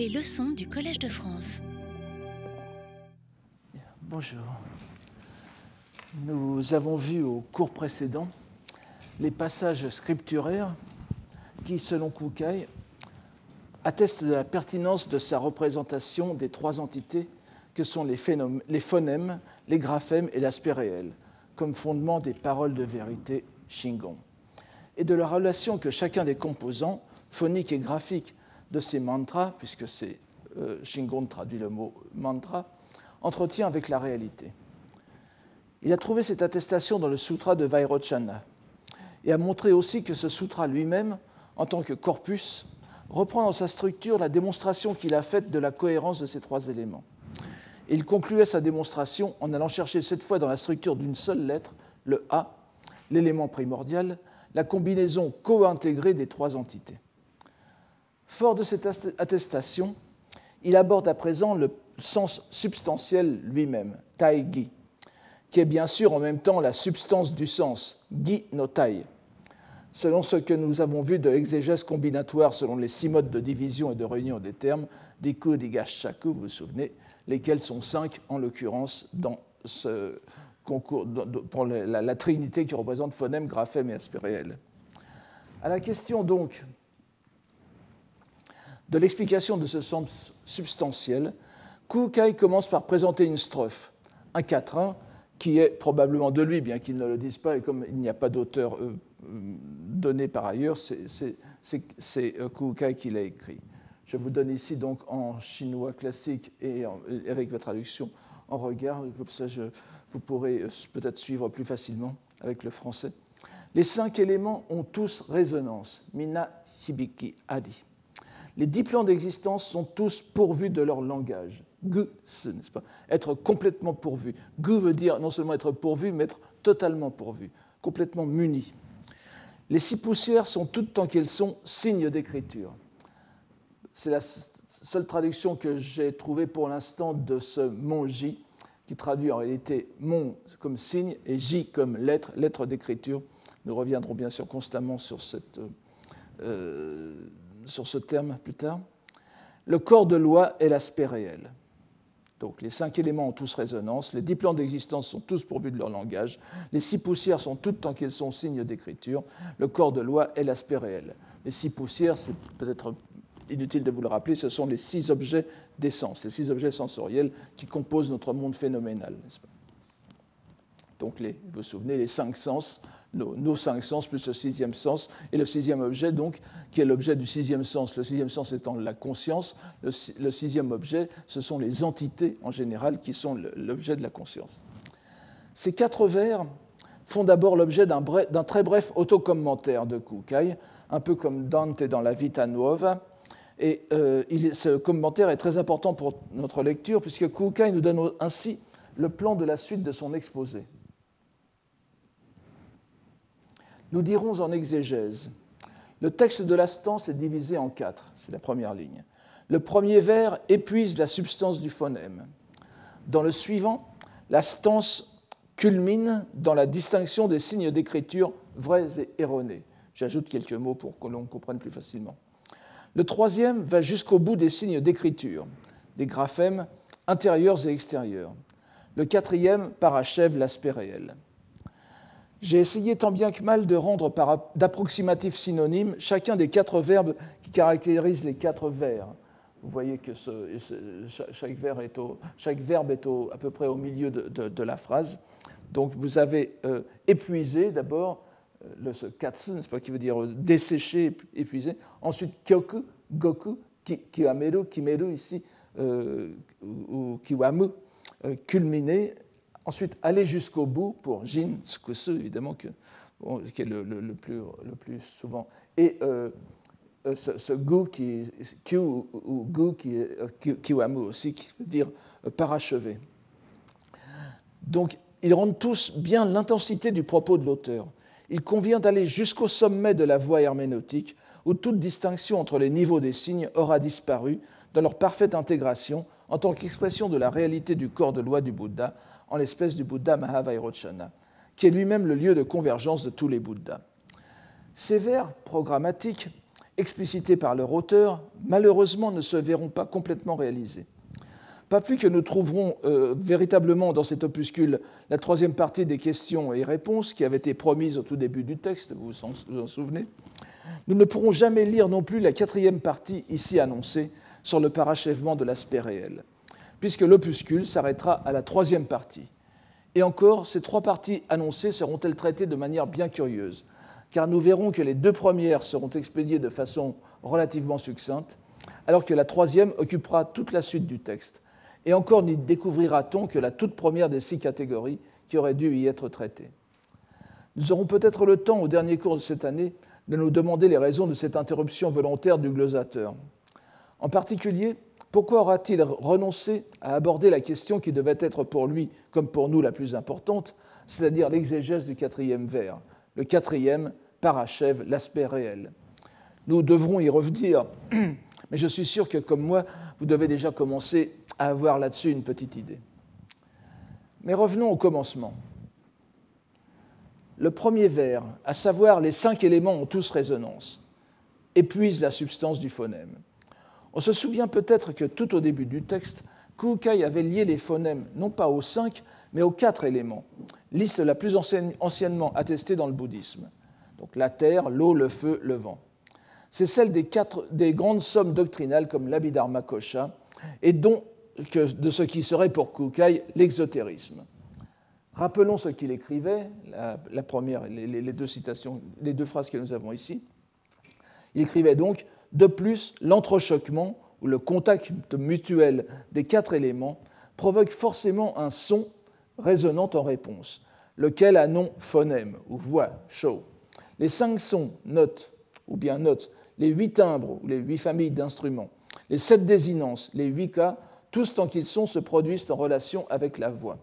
Les leçons du Collège de France. Bonjour. Nous avons vu au cours précédent les passages scripturaires qui, selon Kukai, attestent de la pertinence de sa représentation des trois entités que sont les, phonèmes, les graphèmes et l'aspect réel, comme fondement des paroles de vérité Shingon, et de la relation que chacun des composants, phoniques et graphiques, de ces mantras, puisque c'est euh, Shingon traduit le mot mantra, entretient avec la réalité. Il a trouvé cette attestation dans le sutra de Vairochana et a montré aussi que ce sutra lui-même, en tant que corpus, reprend dans sa structure la démonstration qu'il a faite de la cohérence de ces trois éléments. Il concluait sa démonstration en allant chercher cette fois dans la structure d'une seule lettre, le A, l'élément primordial, la combinaison co-intégrée des trois entités. Fort de cette attestation, il aborde à présent le sens substantiel lui-même, taigi, qui est bien sûr en même temps la substance du sens, gi no tai. Selon ce que nous avons vu de l'exégèse combinatoire selon les six modes de division et de réunion des termes, diku, digash, shaku, vous vous souvenez, lesquels sont cinq en l'occurrence dans ce concours, pour la, trinité qui représente phonème, graphème et aspect réel. À la question donc de l'explication de ce sens substantiel, Kukai commence par présenter une strophe, un quatrain, qui est probablement de lui, bien qu'il ne le dise pas, et comme il n'y a pas d'auteur euh, donné par ailleurs, c'est euh, Kukai qui l'a écrit. Je vous donne ici donc en chinois classique et, avec la traduction en regard, comme ça vous pourrez euh, peut-être suivre plus facilement avec le français. Les cinq éléments ont tous résonance. Mina Hibiki Adi. Les dix plans d'existence sont tous pourvus de leur langage. Gu, n'est-ce pas? Être complètement pourvu. Gu veut dire non seulement être pourvu, mais être totalement pourvu, complètement muni. Les six poussières sont toutes tant qu'elles sont signes d'écriture. C'est la seule traduction que j'ai trouvée pour l'instant de ce mon J, qui traduit en réalité mon comme signe et J comme lettre, lettre d'écriture. Nous reviendrons bien sûr constamment sur cette. Euh, sur ce terme plus tard. Le corps de loi est l'aspect réel. Donc les cinq éléments ont tous résonance, les dix plans d'existence sont tous pourvus de leur langage, les six poussières sont toutes tant qu'elles sont signes d'écriture, le corps de loi est l'aspect réel. Les six poussières, c'est peut-être inutile de vous le rappeler, ce sont les six objets d'essence, les six objets sensoriels qui composent notre monde phénoménal, Donc vous vous souvenez, les cinq sens, nos, cinq sens plus le sixième sens, et le sixième objet, donc, qui est l'objet du sixième sens. Le sixième sens étant la conscience, le, sixième objet, ce sont les entités en général qui sont l'objet de la conscience. Ces quatre vers font d'abord l'objet d'un très bref autocommentaire de Kukai, un peu comme Dante dans la Vita Nuova. Et euh, ce commentaire est très important pour notre lecture, puisque Kukai nous donne ainsi le plan de la suite de son exposé. Nous dirons en exégèse. Le texte de la stance est divisé en quatre, c'est la première ligne. Le premier vers épuise la substance du phonème. Dans le suivant, la stance culmine dans la distinction des signes d'écriture vrais et erronés. J'ajoute quelques mots pour que l'on comprenne plus facilement. Le troisième va jusqu'au bout des signes d'écriture, des graphèmes intérieurs et extérieurs. Le quatrième parachève l'aspect réel. J'ai essayé tant bien que mal de rendre par d'approximatifs synonymes chacun des quatre verbes qui caractérisent les quatre vers. Vous voyez que chaque, verbe est, à peu près au milieu de, la phrase. Donc vous avez euh, épuisé d'abord euh, le ce katsu, n'est-ce pas, qui veut dire euh, dessécher, épuisé. Ensuite kyoku, goku, kiwameru, kimeru ici, ou kiwamu, culminer Ensuite, aller jusqu'au bout pour Jin Tsukusu, évidemment, qui est le, plus, souvent. Et euh, euh, ce, gu qui est ou gu qui est euh, kiwamu aussi, qui veut dire parachever. Donc, ils rendent tous bien l'intensité du propos de l'auteur. Il convient d'aller jusqu'au sommet de la voie herméneutique, où toute distinction entre les niveaux des signes aura disparu dans leur parfaite intégration en tant qu'expression de la réalité du corps de loi du Bouddha, en l'espèce du Bouddha Mahavairochana, qui est lui-même le lieu de convergence de tous les Bouddhas. Ces vers programmatiques explicités par leur auteur, malheureusement ne se verront pas complètement réalisés. Pas plus que nous trouverons euh, véritablement dans cet opuscule la troisième partie des questions et réponses qui avait été promise au tout début du texte, vous vous en souvenez, nous ne pourrons jamais lire non plus la quatrième partie ici annoncée sur le parachèvement de l'aspect réel, puisque l'opuscule s'arrêtera à la troisième partie. Et encore, ces trois parties annoncées seront-elles traitées de manière bien curieuse, car nous verrons que les deux premières seront expédiées de façon relativement succincte, alors que la troisième occupera toute la suite du texte, et encore n'y découvrira-t-on que la toute première des six catégories qui auraient dû y être traitées? Nous aurons peut-être le temps, au dernier cours de cette année, de nous demander les raisons de cette interruption volontaire du glosateur. En particulier, pourquoi aura-t-il renoncé à aborder la question qui devait être pour lui, comme pour nous, la plus importante, c'est-à-dire l'exégèse du quatrième vers? Le quatrième parachève l'aspect réel. Nous devrons y revenir, mais je suis sûr que, comme moi, vous devez déjà commencer à avoir là-dessus une petite idée. Mais revenons au commencement. Le premier vers, à savoir les cinq éléments ont tous résonance, épuise la substance du phonème. On se souvient peut-être que tout au début du texte, Kukai avait lié les phonèmes non pas aux cinq, mais aux quatre éléments, liste la plus anciennement attestée dans le bouddhisme. Donc la terre, l'eau, le feu, le vent. C'est celle des, quatre, des grandes sommes doctrinales comme l'Abhidharma Kosha et que de ce qui serait pour Kukai l'exotérisme. Rappelons ce qu'il écrivait, la, première, les, deux citations, les deux phrases que nous avons ici. Il écrivait donc De plus, l'entrechoquement ou le contact mutuel des quatre éléments provoque forcément un son résonnant en réponse, lequel a nom phonème ou voix, show. Les cinq sons, notes ou bien notes, les huit timbres ou les huit familles d'instruments, les sept désinences, les huit cas, tous tant qu'ils sont, se produisent en relation avec la voix.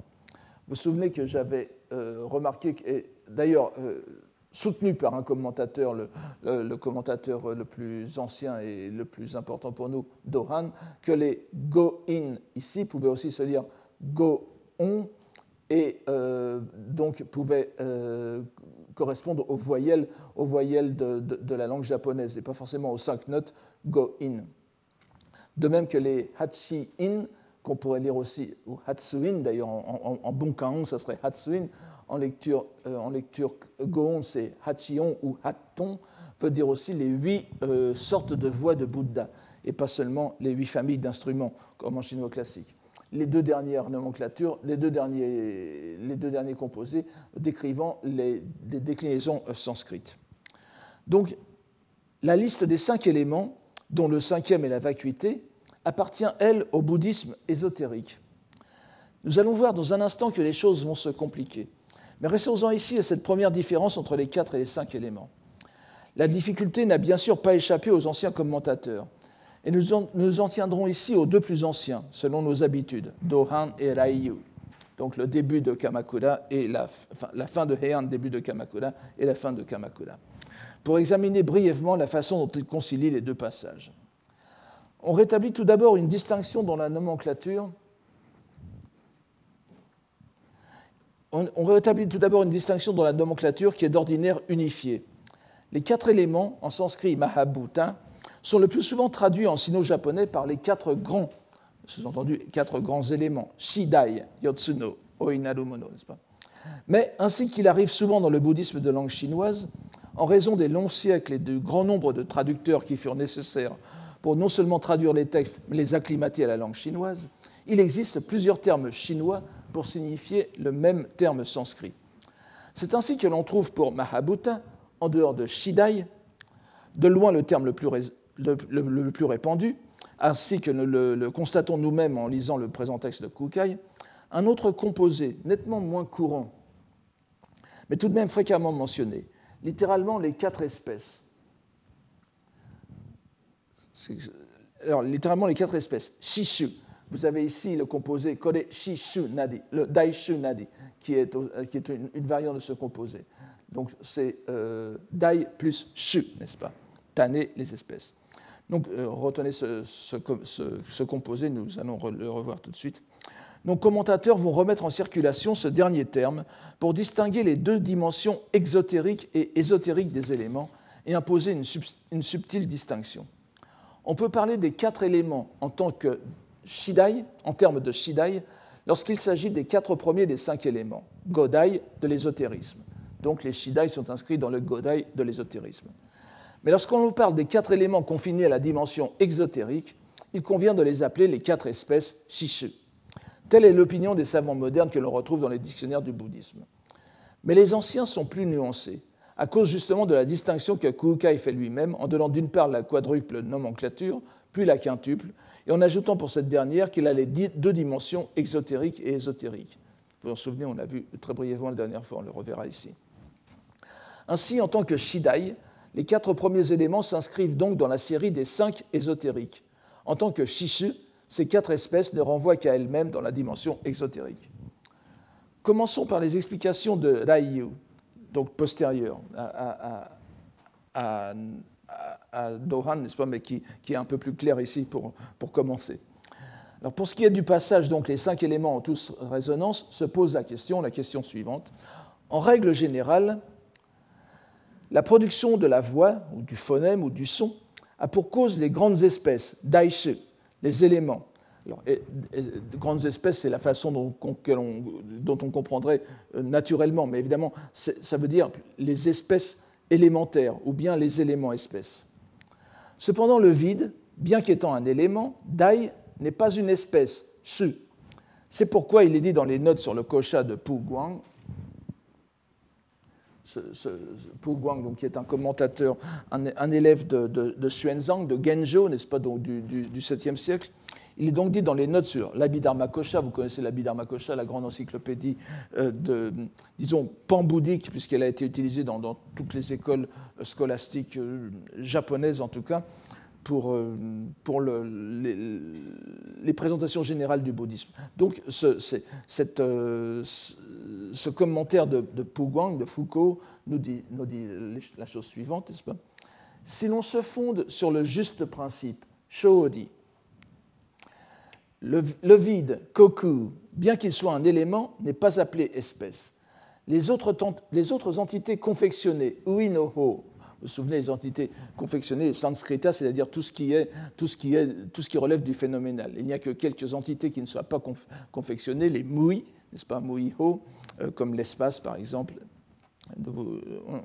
Vous vous souvenez que j'avais euh, remarqué, et d'ailleurs euh, soutenu par un commentateur, le, commentateur le plus ancien et le plus important pour nous, Dohan, que les go-in ici pouvaient aussi se lire go-on et euh, donc pouvaient correspondre aux voyelles, aux voyelles de, la langue japonaise et pas forcément aux cinq notes go-in. De même que les hachi-in, qu'on pourrait lire aussi, ou hatsuin, d'ailleurs en, bon kaon, ça serait hatsuin, en lecture, euh, en lecture goon, c'est hachion ou hatton, peut dire aussi les huit euh, sortes de voix de Bouddha, et pas seulement les huit familles d'instruments, comme en chinois classique. Les deux dernières nomenclatures, les deux derniers, les deux derniers composés décrivant les, les déclinaisons euh, sanskrites. Donc, la liste des cinq éléments dont le cinquième est la vacuité, appartient, elle, au bouddhisme ésotérique. Nous allons voir dans un instant que les choses vont se compliquer. Mais restons-en ici à cette première différence entre les quatre et les cinq éléments. La difficulté n'a bien sûr pas échappé aux anciens commentateurs. Et nous en, tiendrons ici aux deux plus anciens, selon nos habitudes, Dohan et Raiyu. Donc le début de Kamakura et la, la fin de Heian, début de Kamakura, et la fin de Kamakura pour examiner brièvement la façon dont il concilie les deux passages. On rétablit tout d'abord une distinction dans la nomenclature. On, rétablit tout d'abord une distinction dans la nomenclature qui est d'ordinaire unifiée. Les quatre éléments, en sanskrit mahabhuta, sont le plus souvent traduits en sino-japonais par les quatre grands, sous-entendu quatre grands éléments, shidai, yotsuno, oinaru mono, n'est-ce pas? Mais ainsi qu'il arrive souvent dans le bouddhisme de langue chinoise, en raison des longs siècles et du grand nombre de traducteurs qui furent nécessaires pour non seulement traduire les textes, mais les acclimater à la langue chinoise, il existe plusieurs termes chinois pour signifier le même terme sanskrit. C'est ainsi que l'on trouve pour Mahabhuta, en dehors de Shidai, de loin le terme le plus, le, plus répandu, ainsi que nous le, le constatons nous-mêmes en lisant le présent texte de Kukai, un autre composé nettement moins courant, mais tout de même fréquemment mentionné, littéralement les quatre espèces. Alors, littéralement les quatre espèces. Shishu. Vous avez ici le composé Kore Shishu Nadi, le Daishu Nadi, qui est, euh, qui est une, variante de ce composé. Donc c'est euh, Dai plus Shu, n'est-ce pas? Tanner les espèces. Donc euh, retenez ce, ce, composé, nous allons le revoir tout de suite nos commentateurs vont remettre en circulation ce dernier terme pour distinguer les deux dimensions exotériques et ésotériques des éléments et imposer une, subtile distinction. On peut parler des quatre éléments en tant que Shidai, en termes de Shidai, lorsqu'il s'agit des quatre premiers des cinq éléments, Godai de l'ésotérisme. Donc les Shidai sont inscrits dans le Godai de l'ésotérisme. Mais lorsqu'on nous parle des quatre éléments confinés à la dimension exotérique, il convient de les appeler les quatre espèces Shishu. Telle est l'opinion des savants modernes que l'on retrouve dans les dictionnaires du bouddhisme. Mais les anciens sont plus nuancés, à cause justement de la distinction que Kukai fait lui-même en donnant d'une part la quadruple nomenclature, puis la quintuple, et en ajoutant pour cette dernière qu'il a les deux dimensions exotériques et ésotériques. Vous vous en souvenez, on l'a vu très brièvement la dernière fois, on le reverra ici. Ainsi, en tant que Shidai, les quatre premiers éléments s'inscrivent donc dans la série des cinq ésotériques. En tant que Shishu, ces quatre espèces ne renvoient qu'à elles-mêmes dans la dimension exotérique. Commençons par les explications de Raiyu, donc postérieures à, Dohan, n'est-ce pas, mais qui, est un peu plus clair ici pour, pour commencer. Alors pour ce qui est du passage, donc les cinq éléments en tous résonance, se pose la question, la question suivante. En règle générale, la production de la voix, ou du phonème, ou du son, a pour cause les grandes espèces, daishu, les éléments. Alors, grandes espèces, c'est la façon dont, dont, on comprendrait euh, naturellement, mais évidemment, ça veut dire les espèces élémentaires ou bien les éléments espèces. Cependant, le vide, bien qu'étant un élément, dai n'est pas une espèce, su. C'est pourquoi il est dit dans les notes sur le kocha de Pu Guang ce, Guang, donc, qui est un commentateur, un, élève de, Xuanzang, de Genjo, n'est-ce pas, donc, du, du, 7e siècle. Il est donc dit dans les notes sur l'Abhidharma Kosha, vous connaissez l'Abhidharma Kosha, la grande encyclopédie euh, disons, pan-bouddhique, puisqu'elle a été utilisée dans, toutes les écoles scolastiques euh, japonaises en tout cas, pour, euh, pour le, les, présentations générales du bouddhisme. Donc ce, euh, commentaire de, de de Foucault, nous dit, nous dit la chose suivante, n'est-ce pas? Si l'on se fonde sur le juste principe, Shodi, le, vide, Koku, bien qu'il soit un élément, n'est pas appelé espèce. Les autres, entités confectionnées, Uinoho, vous vous souvenez des entités confectionnées, sanskrita, c'est-à-dire tout, tout, tout ce qui relève du phénoménal. Il n'y a que quelques entités qui ne soient pas confectionnées, les mui, n'est-ce pas, muiho, euh, comme l'espace par exemple,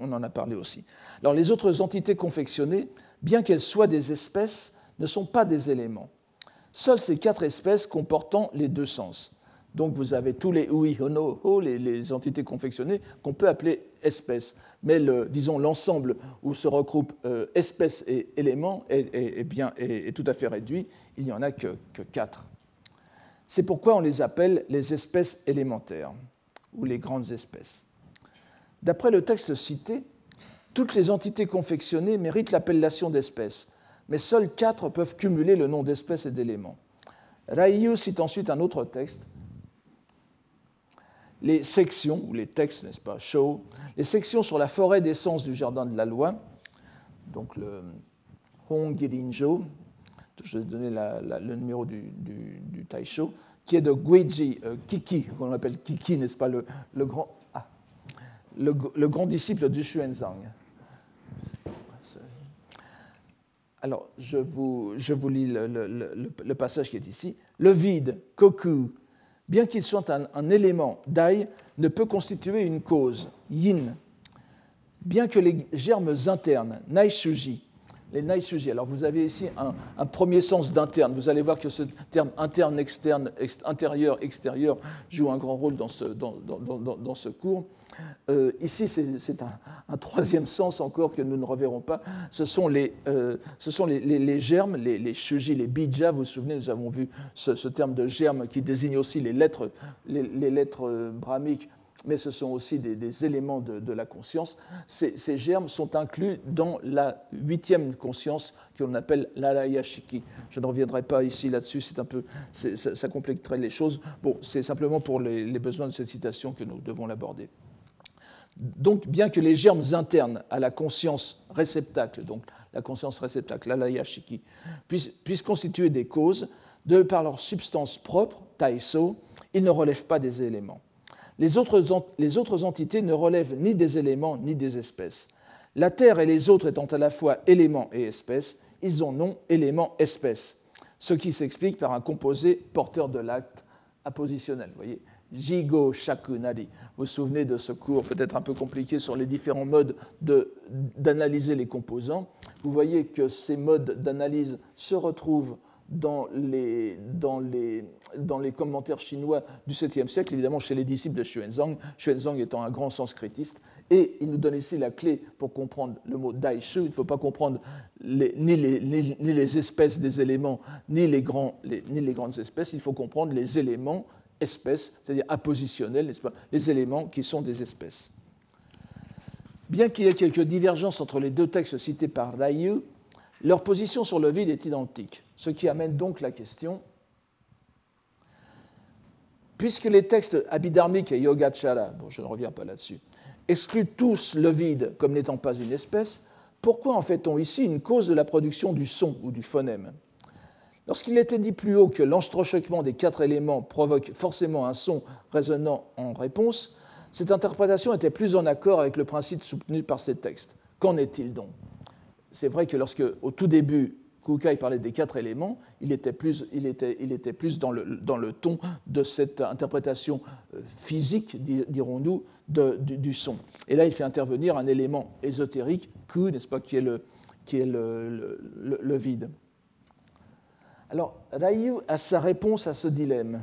on en a parlé aussi. Alors les autres entités confectionnées, bien qu'elles soient des espèces, ne sont pas des éléments. Seules ces quatre espèces comportant les deux sens. Donc vous avez tous les uihono, les, les entités confectionnées, qu'on peut appeler espèces mais disons l'ensemble où se regroupent euh, espèces et éléments est, bien, est, tout à fait réduit. Il n'y en a que quatre. C'est pourquoi on les appelle les espèces élémentaires ou les grandes espèces. D'après le texte cité, toutes les entités confectionnées méritent l'appellation d'espèces, mais seules quatre peuvent cumuler le nom d'espèces et d'éléments. Raiyu cite ensuite un autre texte les sections, ou les textes, n'est-ce pas, show, les sections sur la forêt d'essence du jardin de la loi, donc le Hongirinjo, je vais donner le numéro du, du, Taisho, qui est de Guiji euh, Kiki, qu'on appelle Kiki, n'est-ce pas, le, grand, ah, le, grand disciple du Xuanzang. Alors, je vous, lis le, passage qui est ici. Le vide, Koku, bien qu'il soit un, élément dai, ne peut constituer une cause, yin, bien que les germes internes, naishuji, les naishuji, alors vous avez ici un, premier sens d'interne, vous allez voir que ce terme interne, externe, intérieur, extérieur joue un grand rôle dans ce, dans ce cours. Euh, ici, c'est un, troisième sens encore que nous ne reverrons pas. Ce sont les, euh, germes, les, les les bija. Vous vous souvenez, nous avons vu ce, terme de germe qui désigne aussi les lettres, les, euh, brahmiques, mais ce sont aussi des, éléments de, la conscience. Ces, germes sont inclus dans la huitième conscience qu'on appelle l'Alayashiki. Je ne reviendrai pas ici là-dessus, ça, ça, compléterait les choses. Bon, c'est simplement pour les besoins de cette citation que nous devons l'aborder. Donc, bien que les germes internes à la conscience réceptacle, donc la conscience réceptacle, l'alayashiki, puissent, puissent constituer des causes, par leur substance propre, taiso, ils ne relèvent pas des éléments. Les autres, entités ne relèvent ni des éléments ni des espèces. La Terre et les autres étant à la fois éléments et espèces, ils ont nom élément-espèce, ce qui s'explique par un composé porteur de l'acte appositionnel. Jigo Shakunari. Vous vous souvenez de ce cours peut-être un peu compliqué sur les différents modes d'analyser les composants. Vous voyez que ces modes d'analyse se retrouvent dans les, dans, les, dans les, commentaires chinois du 7e siècle, évidemment chez les disciples de Xuanzang, Xuanzang étant un grand sanskritiste, et il nous donne ici la clé pour comprendre le mot daishu. Il ne faut pas comprendre ni, les, ni, les, espèces des éléments, ni les, grands, ni les grandes espèces, il faut comprendre les éléments espèces, c'est-à-dire appositionnels, pas, les éléments qui sont des espèces. Bien qu'il y ait quelques divergences entre les deux textes cités par Ryu, leur position sur le vide est identique, ce qui amène donc la question puisque les textes abhidharmiques et Yogacara, bon, je ne reviens pas là-dessus, excluent tous le vide comme n'étant pas une espèce, pourquoi en fait-on ici une cause de la production du son ou du phonème? Lorsqu'il était dit plus haut que l'entrochoquement des quatre éléments provoque forcément un son résonnant en réponse, cette interprétation était plus en accord avec le principe soutenu par ces textes. Qu'en est-il donc? C'est vrai que lorsque, au tout début, Kukai parlait des quatre éléments, il était plus, il était, il était plus dans, le, dans, le, ton de cette interprétation euh, physique, dirons-nous, du, son. Et là, il fait intervenir un élément ésotérique, Ku, n'est-ce pas, qui est le, qui est le vide. Alors, Ryu a sa réponse à ce dilemme.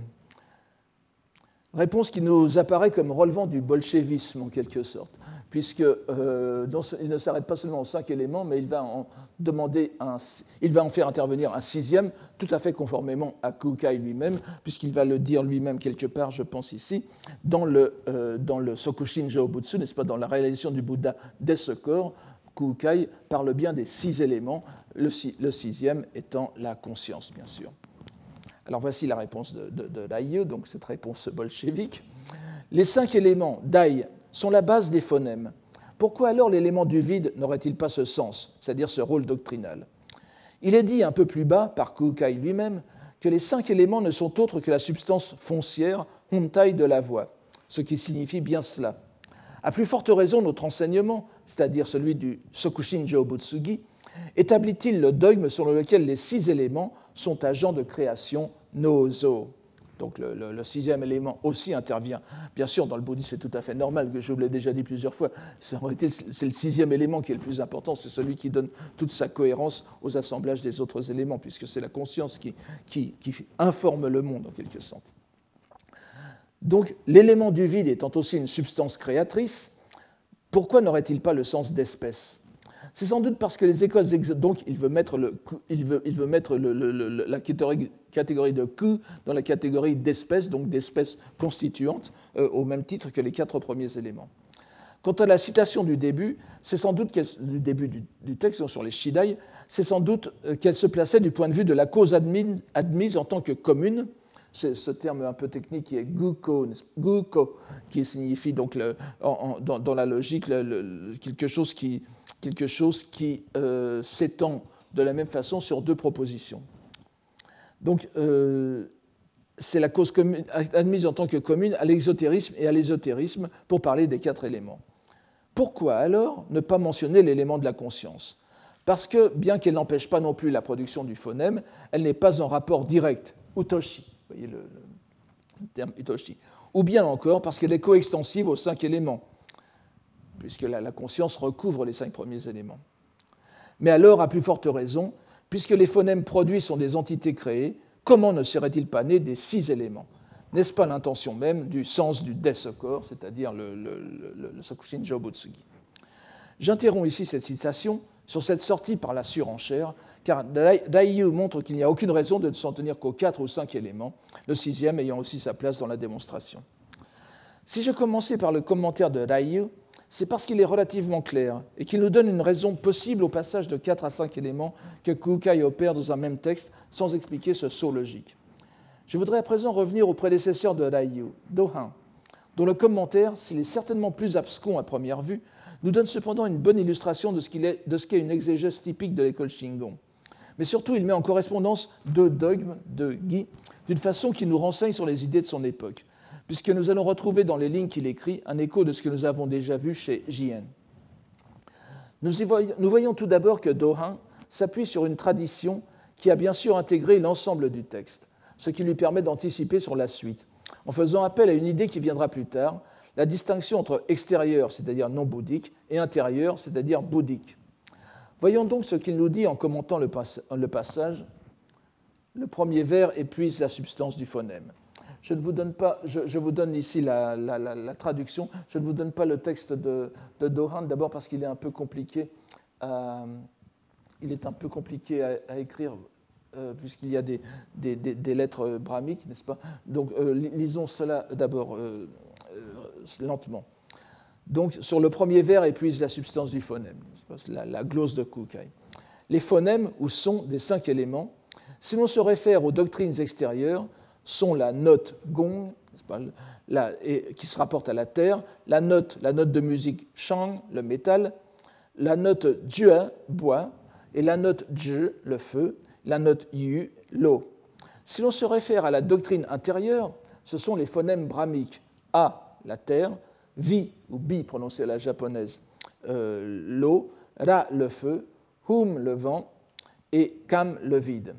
Réponse qui nous apparaît comme relevant du bolchevisme en quelque sorte, puisqu'il euh, ne s'arrête pas seulement aux cinq éléments, mais il il va en faire intervenir un sixième, tout à fait conformément à Kukai lui-même, puisqu'il va le dire lui-même quelque part, je pense ici, dans le, euh, dans le Sokushin Jōbutsu, n'est-ce pas, dans la réalisation du Bouddha dès ce corps, Kukai parle bien des six éléments, le, sixième étant la conscience, bien sûr. Alors voici la réponse de, de, donc cette réponse bolchevique. Les cinq éléments d'Aïe sont la base des phonèmes. Pourquoi alors l'élément du vide n'aurait-il pas ce sens, c'est-à-dire ce rôle doctrinal? Il est dit un peu plus bas par Kukai lui-même que les cinq éléments ne sont autres que la substance foncière, hontai de la voix, ce qui signifie bien cela. À plus forte raison, notre enseignement, c'est-à-dire celui du Sokushin Jōbutsugi, établit-il le dogme selon lequel les six éléments sont agents de création nozo. Donc le, sixième élément aussi intervient. Bien sûr, dans le bouddhisme, c'est tout à fait normal, que je vous l'ai déjà dit plusieurs fois, c'est le sixième élément qui est le plus important, c'est celui qui donne toute sa cohérence aux assemblages des autres éléments, puisque c'est la conscience qui, informe le monde en quelque sorte. Donc l'élément du vide étant aussi une substance créatrice, pourquoi n'aurait-il pas le sens d'espèce? C'est sans doute parce que les écoles. Donc, il veut mettre, la catégorie, de Ku dans la catégorie d'espèces, donc d'espèces constituantes, euh, au même titre que les quatre premiers éléments. Quant à la citation du début, c'est sans doute du début du, texte sur les Shidai, c'est sans doute euh, qu'elle se plaçait du point de vue de la cause admise en tant que commune. C'est ce terme un peu technique qui est guko, qui signifie donc dans, la logique quelque chose qui, quelque chose qui euh, s'étend de la même façon sur deux propositions. Donc, euh, c'est la cause admise en tant que commune à l'exotérisme et à l'ésotérisme pour parler des quatre éléments. Pourquoi alors ne pas mentionner l'élément de la conscience? Parce que, bien qu'elle n'empêche pas non plus la production du phonème, elle n'est pas en rapport direct, utoshi, vous voyez le, le terme utoshi, ou bien encore parce qu'elle est coextensive aux cinq éléments, puisque la, conscience recouvre les cinq premiers éléments. Mais alors, à plus forte raison, puisque les phonèmes produits sont des entités créées, comment ne serait-il pas né des six éléments? N'est-ce pas l'intention même du sens du Desokor, c'est-à-dire le, le, le, Sokushin Jobutsugi? J'interromps ici cette citation sur cette sortie par la surenchère, car Daiyu montre qu'il n'y a aucune raison de ne s'en tenir qu'aux quatre ou cinq éléments, le sixième ayant aussi sa place dans la démonstration. Si je commençais par le commentaire de Daiyu, c'est parce qu'il est relativement clair et qu'il nous donne une raison possible au passage de 4 à 5 éléments que Kukai opère dans un même texte sans expliquer ce saut logique. Je voudrais à présent revenir au prédécesseur de Raiyu, Dohan, dont le commentaire, s'il est certainement plus abscon à première vue, nous donne cependant une bonne illustration de ce qu'est une exégèse typique de l'école Shingon. Mais surtout, il met en correspondance deux dogmes de Guy d'une façon qui nous renseigne sur les idées de son époque puisque nous allons retrouver dans les lignes qu'il écrit un écho de ce que nous avons déjà vu chez JN. Nous, voyons, nous voyons tout d'abord que Dohan s'appuie sur une tradition qui a bien sûr intégré l'ensemble du texte, ce qui lui permet d'anticiper sur la suite, en faisant appel à une idée qui viendra plus tard, la distinction entre extérieur, c'est-à-dire non bouddhique, et intérieur, c'est-à-dire bouddhique. Voyons donc ce qu'il nous dit en commentant le, passage. Le premier vers épuise la substance du phonème. Je, ne vous donne pas, je, vous donne ici la, traduction. Je ne vous donne pas le texte de, de Dohan, d'abord parce qu'il est un peu compliqué. À, il est un peu compliqué à, écrire euh, puisqu'il y a des, lettres brahmiques, n'est-ce pas? Donc euh, lisons cela d'abord euh, lentement. Donc sur le premier vers épuise la substance du phonème, la, la, glose de Kukai. Les phonèmes ou sons des cinq éléments, si l'on se réfère aux doctrines extérieures, sont la note gong, qui se rapporte à la terre, la note, la note de musique shang, le métal, la note jua, bois, et la note J, le feu, la note Yu, l'eau. Si l'on se réfère à la doctrine intérieure, ce sont les phonèmes brahmiques A, la terre, Vi, ou Bi prononcé à la japonaise, euh, l'eau, Ra, le feu, Hum, le vent, et Kam, le vide.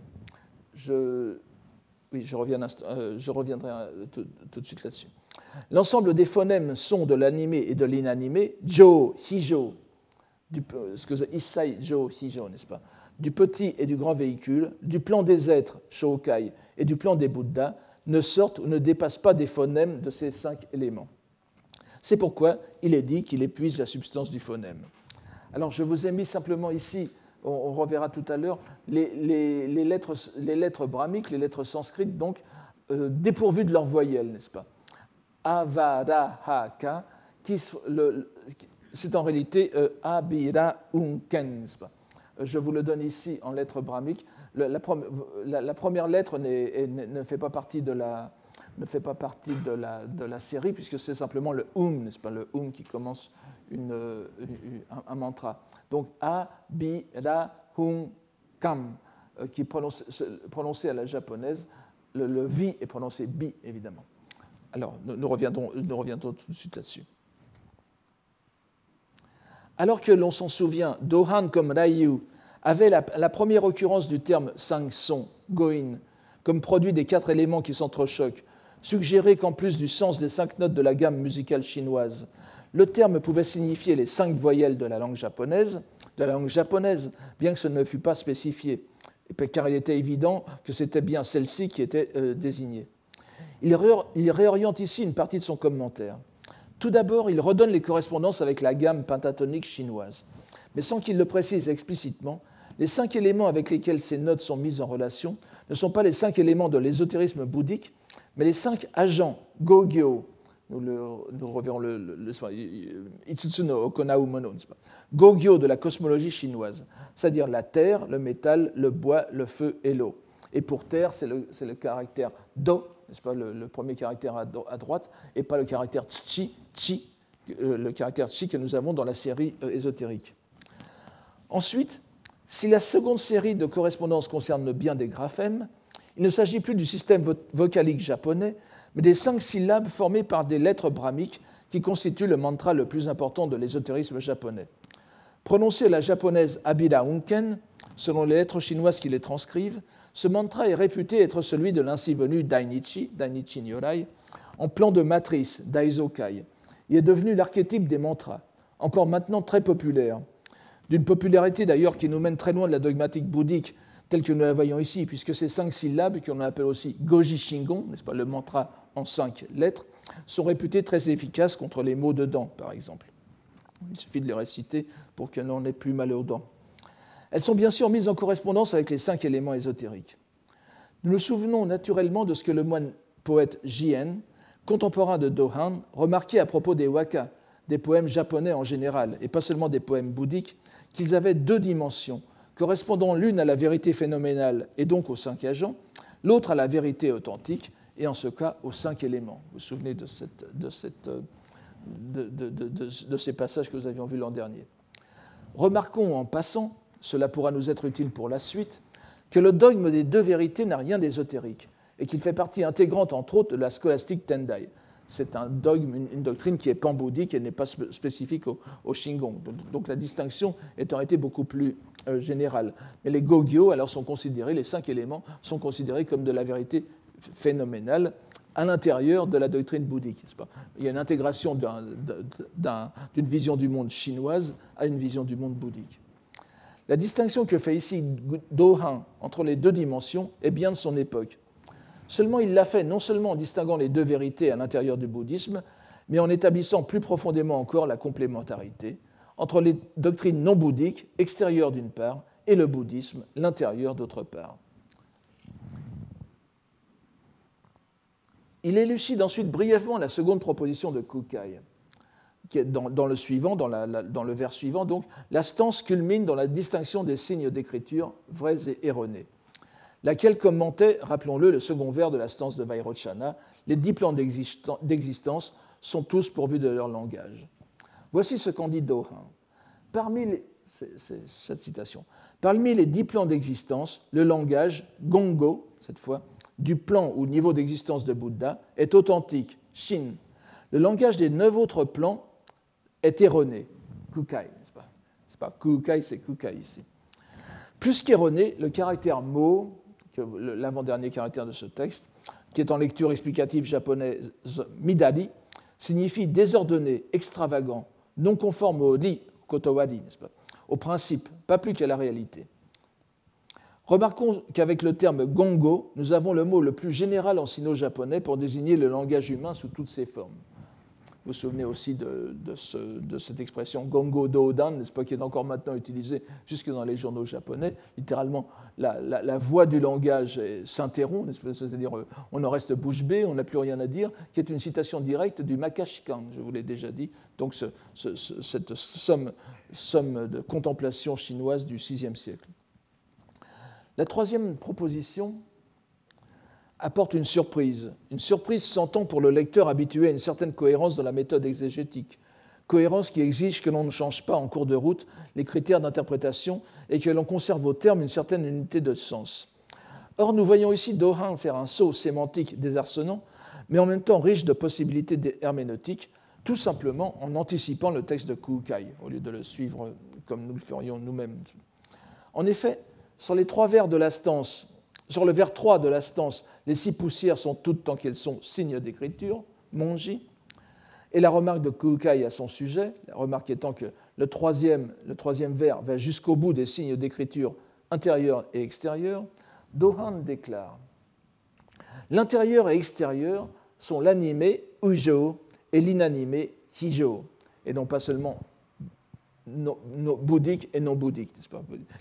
Je, oui, je, euh, reviendrai euh, tout, de suite là-dessus. L'ensemble des phonèmes sont de l'animé et de l'inanimé, Jo, Hijo, du, ce que Issai Jo Hijo, n'est-ce pas, du petit et du grand véhicule, du plan des êtres, Shokai, et du plan des Bouddhas, ne sortent ou ne dépassent pas des phonèmes de ces cinq éléments. C'est pourquoi il est dit qu'il épuise la substance du phonème. Alors je vous ai mis simplement ici, on, reverra tout à l'heure, les, lettres, les brahmiques, les lettres sanscrites, donc euh, dépourvues de leurs voyelles, n'est-ce pas? Avarahaka, qui, c'est en réalité euh, Abira Unken. Je vous le donne ici en lettres brahmiques. La, première lettre ne fait pas partie de la, pas série, puisque c'est simplement le Um, n'est-ce pas, le Um qui commence un, mantra. Donc A, Bi, Ra, Hum, Kam, euh, qui est prononcé, à la japonaise. Le, le, Vi est prononcé Bi, évidemment. Alors, nous, reviendrons, tout de suite là-dessus. Alors que l'on s'en souvient, Dohan comme Ryu avait la, première occurrence du terme sang son, goin, comme produit des quatre éléments qui s'entrechoquent, suggérait qu'en plus du sens des cinq notes de la gamme musicale chinoise, le terme pouvait signifier les cinq voyelles de la langue japonaise, la langue japonaise, bien que ce ne fût pas spécifié, car il était évident que c'était bien celle-ci qui était euh, désignée. il réoriente ici une partie de son commentaire. Tout d'abord, il redonne les correspondances avec la gamme pentatonique chinoise. Mais sans qu'il le précise explicitement, les cinq éléments avec lesquels ces notes sont mises en relation ne sont pas les cinq éléments de l'ésotérisme bouddhique, mais les cinq agents Gogyo. Nous, nous reverrons le, le, le no Okonau Mono, Gogyo de la cosmologie chinoise, c'est-à-dire la terre, le métal, le bois, le feu et l'eau. Et pour terre, c'est le, le, caractère Do, n'est-ce pas, le, premier caractère à, droite, et pas le caractère Tchi, chi, euh, le caractère chi que nous avons dans la série euh, ésotérique. Ensuite, si la seconde série de correspondances concerne bien des graphèmes, il ne s'agit plus du système vocalique japonais, mais des cinq syllabes formées par des lettres brahmiques qui constituent le mantra le plus important de l'ésotérisme japonais. Prononcé à la japonaise Abida Unken, selon les lettres chinoises qui les transcrivent, ce mantra est réputé être celui de l'ainsi venu Dainichi, Dainichi Nyorai, en plan de matrice, Daizokai. Il est devenu l'archétype des mantras, encore maintenant très populaire, d'une popularité d'ailleurs qui nous mène très loin de la dogmatique bouddhique telle que nous la voyons ici, puisque ces cinq syllabes, qu'on appelle aussi Goji Shingon, n'est-ce pas, le mantra en cinq lettres, sont réputées très efficaces contre les maux de dents, par exemple. Il suffit de les réciter pour que l'on n'ait plus mal aux dents. Elles sont bien sûr mises en correspondance avec les cinq éléments ésotériques. Nous nous souvenons naturellement de ce que le moine poète Jien, contemporain de Dohan, remarquait à propos des waka, des poèmes japonais en général, et pas seulement des poèmes bouddhiques, qu'ils avaient deux dimensions, correspondant l'une à la vérité phénoménale et donc aux cinq agents, l'autre à la vérité authentique, et en ce cas aux cinq éléments. Vous vous souvenez de, ces passages que nous avions vus l'an dernier. Remarquons en passant cela pourra nous être utile pour la suite, que le dogme des deux vérités n'a rien d'ésotérique et qu'il fait partie intégrante, entre autres, de la scolastique Tendai, c'est un dogme, une, doctrine qui est pan-bouddhique et n'est pas spécifique au, au, Shingon. Donc la distinction étant été beaucoup plus euh, générale. Mais les Gogyo, alors, sont considérés, les cinq éléments sont considérés comme de la vérité phénoménale à l'intérieur de la doctrine bouddhique. Il y a une intégration d'une vision du monde chinoise à une vision du monde bouddhique. La distinction que fait ici Han entre les deux dimensions est bien de son époque. Seulement, il l'a fait non seulement en distinguant les deux vérités à l'intérieur du bouddhisme, mais en établissant plus profondément encore la complémentarité entre les doctrines non bouddhiques, extérieures d'une part, et le bouddhisme, l'intérieur d'autre part. Il élucide ensuite brièvement la seconde proposition de Kukai, qui est dans, le suivant, dans, le vers suivant. Donc, la stance culmine dans la distinction des signes d'écriture vrais et erronés laquelle commentait, rappelons-le, le second vers de la stance de Vairochana, les dix plans d'existence sont tous pourvus de leur langage. Voici ce qu'en dit Dohan. Parmi cette citation. Parmi les dix plans d'existence, le langage, gongo, cette fois, du plan ou niveau d'existence de Bouddha est authentique, shin. Le langage des neuf autres plans est erroné, kukai. C'est pas, kukai, c'est kukai ici. Plus qu'erroné, le caractère mo, l'avant-dernier caractère de ce texte, qui est en lecture explicative japonaise midadi, signifie désordonné, extravagant, non conforme au di, kotowadi, pas, au principe, pas plus qu'à la réalité. Remarquons qu'avec le terme gongo, nous avons le mot le plus général en sino-japonais pour désigner le langage humain sous toutes ses formes. Vous vous souvenez aussi de, cette expression gongo dodan, n'est-ce pas, qui est encore maintenant utilisée jusque dans les journaux japonais. Littéralement, la, voix du langage s'interrompt, c'est-à-dire euh, on en reste bouche bée, on n'a plus rien à dire, qui est une citation directe du Makashikan, je vous l'ai déjà dit, donc cette somme, somme de contemplation chinoise du VIe siècle. La troisième proposition apporte une surprise. Une surprise s'entend pour le lecteur habitué à une certaine cohérence dans la méthode exégétique. Cohérence qui exige que l'on ne change pas en cours de route les critères d'interprétation et que l'on conserve au terme une certaine unité de sens. Or, nous voyons ici Dohan faire un saut sémantique désarçonnant, mais en même temps riche de possibilités herméneutiques, tout simplement en anticipant le texte de Kukai, au lieu de le suivre comme nous le ferions nous-mêmes. En effet, sur les trois vers de la stance le vers 3 de la stance, les six poussières sont toutes tant qu'elles sont signes d'écriture, monji. Et la remarque de Kukai à son sujet, la remarque étant que le troisième, le troisième vers va jusqu'au bout des signes d'écriture intérieurs et extérieurs, Dohan déclare L'intérieur et extérieur sont l'animé Ujo et l'inanimé Hijo, et non pas seulement bouddhique et non bouddhique.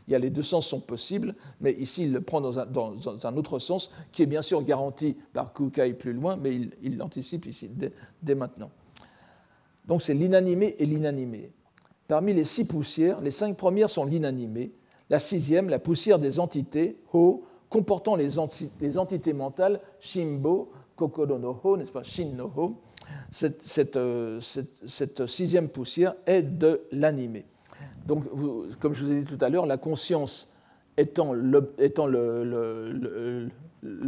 Il y a les deux sens sont possibles, mais ici il le prend dans un, dans, un, autre sens qui est bien sûr garanti par Kukai plus loin, mais il l'anticipe ici dès, maintenant. Donc c'est l'inanimé et l'inanimé. Parmi les six poussières, les cinq premières sont l'inanimé, la sixième, la poussière des entités, Ho, comportant les, les entités mentales, Shimbo, Kokoro no Ho, n'est-ce pas, Shin no Ho, euh, cette, sixième poussière est de l'animé. Donc, comme je vous ai dit tout à l'heure, la conscience étant le,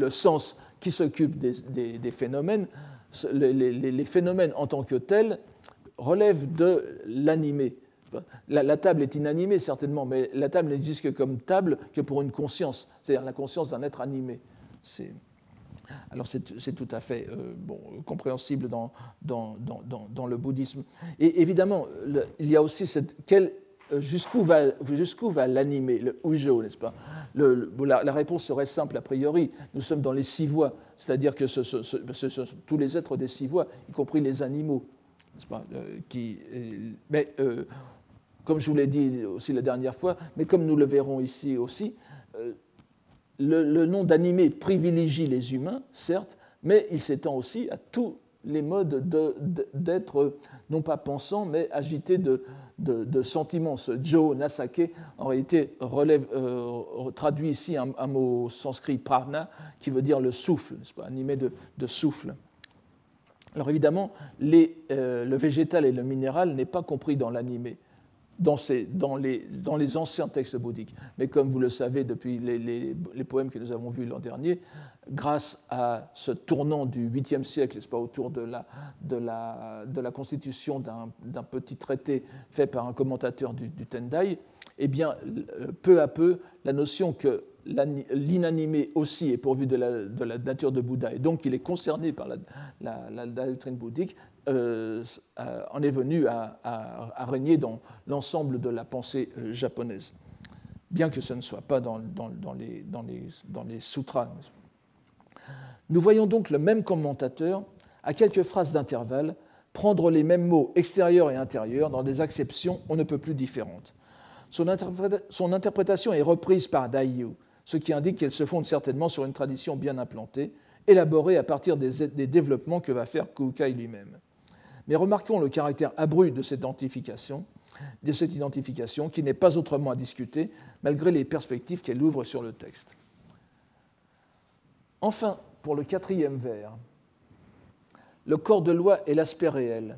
sens qui s'occupe des, phénomènes, les, phénomènes en tant que tels relèvent de l'animé. La, table est inanimée certainement, mais la table n'existe que comme table que pour une conscience, c'est-à-dire la conscience d'un être animé. Alors c'est tout à fait euh, bon, compréhensible dans, dans, dans, le bouddhisme. Et évidemment, il y a aussi cette... Euh, jusqu'où va, jusqu'où va l'animer, le ujo, n'est-ce pas? La, réponse serait simple a priori. Nous sommes dans les six voies, c'est-à-dire que ce, ce, tous les êtres des six voies, y compris les animaux, pas? Euh, qui, Mais comme je vous l'ai dit aussi la dernière fois, mais comme nous le verrons ici aussi, le, nom d'animé privilégie les humains, certes, mais il s'étend aussi à tous les modes d'être, non pas pensants, mais agités de, sentiments. Ce Jo Nasake, en réalité, euh, traduit ici un, mot sanskrit prana, qui veut dire le souffle, pas, animé de, souffle. Alors évidemment, euh, le végétal et le minéral n'est pas compris dans l'animé. Dans, les, anciens textes bouddhiques. Mais comme vous le savez depuis les, poèmes que nous avons vus l'an dernier, grâce à ce tournant du 8e siècle, pas, autour de la, constitution d'un petit traité fait par un commentateur du, Tendai, eh bien, peu à peu, la notion que l'inanimé aussi est pourvu de la, nature de Bouddha, et donc il est concerné par la, doctrine bouddhique, euh, en est venu à, régner dans l'ensemble de la pensée euh, japonaise, bien que ce ne soit pas dans, les, sutras. Nous voyons donc le même commentateur, à quelques phrases d'intervalle, prendre les mêmes mots extérieurs et intérieurs dans des acceptions on ne peut plus différentes. Son, interprétation est reprise par Daiyu, ce qui indique qu'elle se fonde certainement sur une tradition bien implantée, élaborée à partir des, développements que va faire Kukai lui-même. Mais remarquons le caractère abrupt de cette identification, qui n'est pas autrement à discuter, malgré les perspectives qu'elle ouvre sur le texte. Enfin, pour le quatrième vers, le corps de loi est l'aspect réel,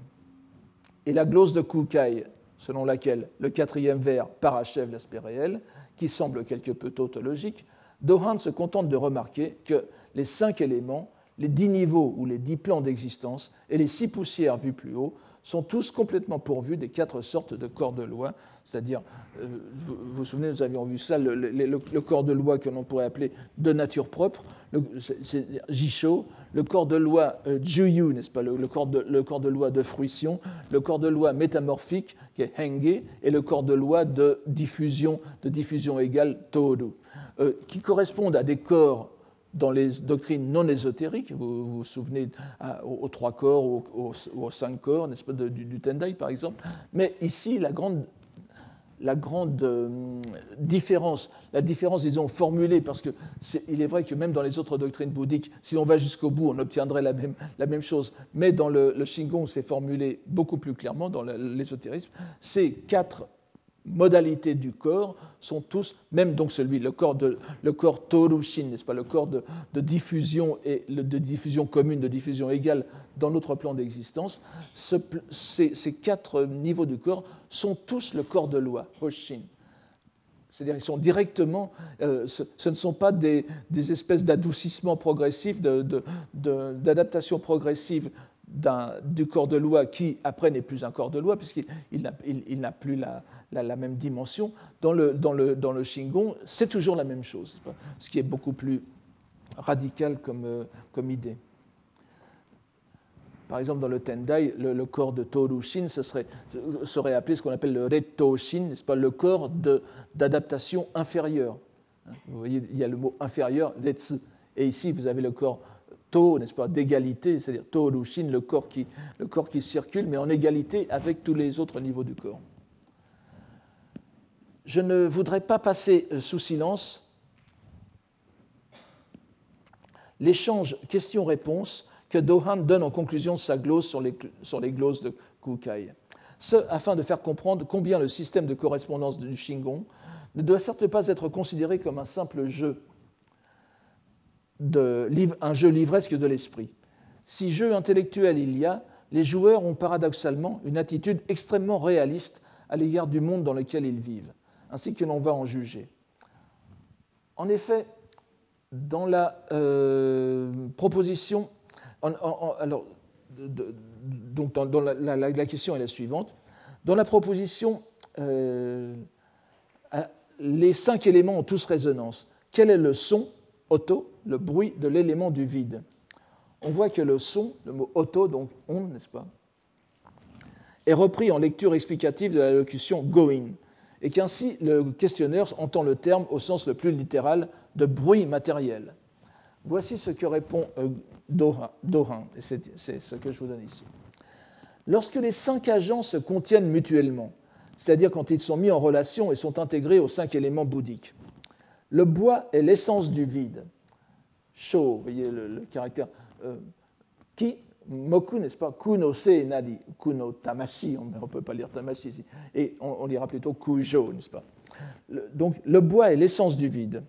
et la glose de Kukai, selon laquelle le quatrième vers parachève l'aspect réel, qui semble quelque peu tautologique, Dohan se contente de remarquer que les cinq éléments, les dix niveaux ou les dix plans d'existence et les six poussières vues plus haut sont tous complètement pourvus des quatre sortes de corps de loi, c'est-à-dire, euh, vous vous souvenez, nous avions vu ça, le, corps de loi que l'on pourrait appeler de nature propre, c'est Jisho, le corps de loi euh, Juyu, n'est-ce pas, le, corps de, le corps de loi de fruition, le corps de loi métamorphique, qui est Henge, et le corps de loi de diffusion, de diffusion égale Toru, euh, qui correspondent à des corps dans les doctrines non ésotériques, vous vous, souvenez aux, trois corps, aux, aux, cinq corps, n'est-ce pas, du, Tendai par exemple, mais ici la grande, la grande euh, différence, la différence, disons, formulée, parce qu'il est, est vrai que même dans les autres doctrines bouddhiques, si on va jusqu'au bout, on obtiendrait la même, la même chose, mais dans le, Shingon, c'est formulé beaucoup plus clairement dans l'ésotérisme, ces quatre modalités du corps sont tous, même donc celui, le corps, de, le corps Torushin, n'est-ce pas, le corps de, diffusion et de diffusion commune, de diffusion égale dans notre plan d'existence, ces, quatre niveaux du corps sont tous le corps de loi, Hoshin. C'est-à-dire ils sont directement, euh, ce, ne sont pas des, espèces d'adoucissement progressif, d'adaptation progressive du corps de loi qui, après, n'est plus un corps de loi, puisqu'il n'a plus la, même dimension. Dans le, Shingon, c'est toujours la même chose, ce qui est beaucoup plus radical comme, euh, comme idée. Par exemple, dans le Tendai, le, corps de Torushin ce serait, serait appelé ce qu'on appelle le Retoshin, n'est-ce pas, le corps d'adaptation inférieure. Vous voyez, il y a le mot inférieur, Retsu. Et ici, vous avez le corps To, n'est-ce pas, d'égalité, c'est-à-dire corps, qui, le corps qui circule, mais en égalité avec tous les autres niveaux du corps je ne voudrais pas passer euh, sous silence l'échange questions-réponses que Dohan donne en conclusion de sa glose sur les, sur les glosses de Kukai. Ce, afin de faire comprendre combien le système de correspondance du Shingon ne doit certes pas être considéré comme un simple jeu, un jeu livresque de l'esprit. Si jeu intellectuel il y a, les joueurs ont paradoxalement une attitude extrêmement réaliste à l'égard du monde dans lequel ils vivent ainsi que l'on va en juger. En effet, dans la euh, proposition, alors, la, question est la suivante. Dans la proposition, euh, les cinq éléments ont tous résonance. Quel est le son, auto, le bruit de l'élément du vide On voit que le son, le mot auto, donc on, n'est-ce pas, est repris en lecture explicative de la locution going et qu'ainsi le questionnaire entend le terme au sens le plus littéral de bruit matériel. Voici ce que répond euh, Dohan, et c'est ce que je vous donne ici. Lorsque les cinq agents se contiennent mutuellement, c'est-à-dire quand ils sont mis en relation et sont intégrés aux cinq éléments bouddhiques, le bois est l'essence du vide. Sho, vous voyez le, caractère euh, qui Moku, n'est-ce pas Kuno se nadi, kuno tamashi, on ne peut pas lire tamashi ici, et on, lira plutôt kujo, n'est-ce pas Donc le bois est l'essence du vide.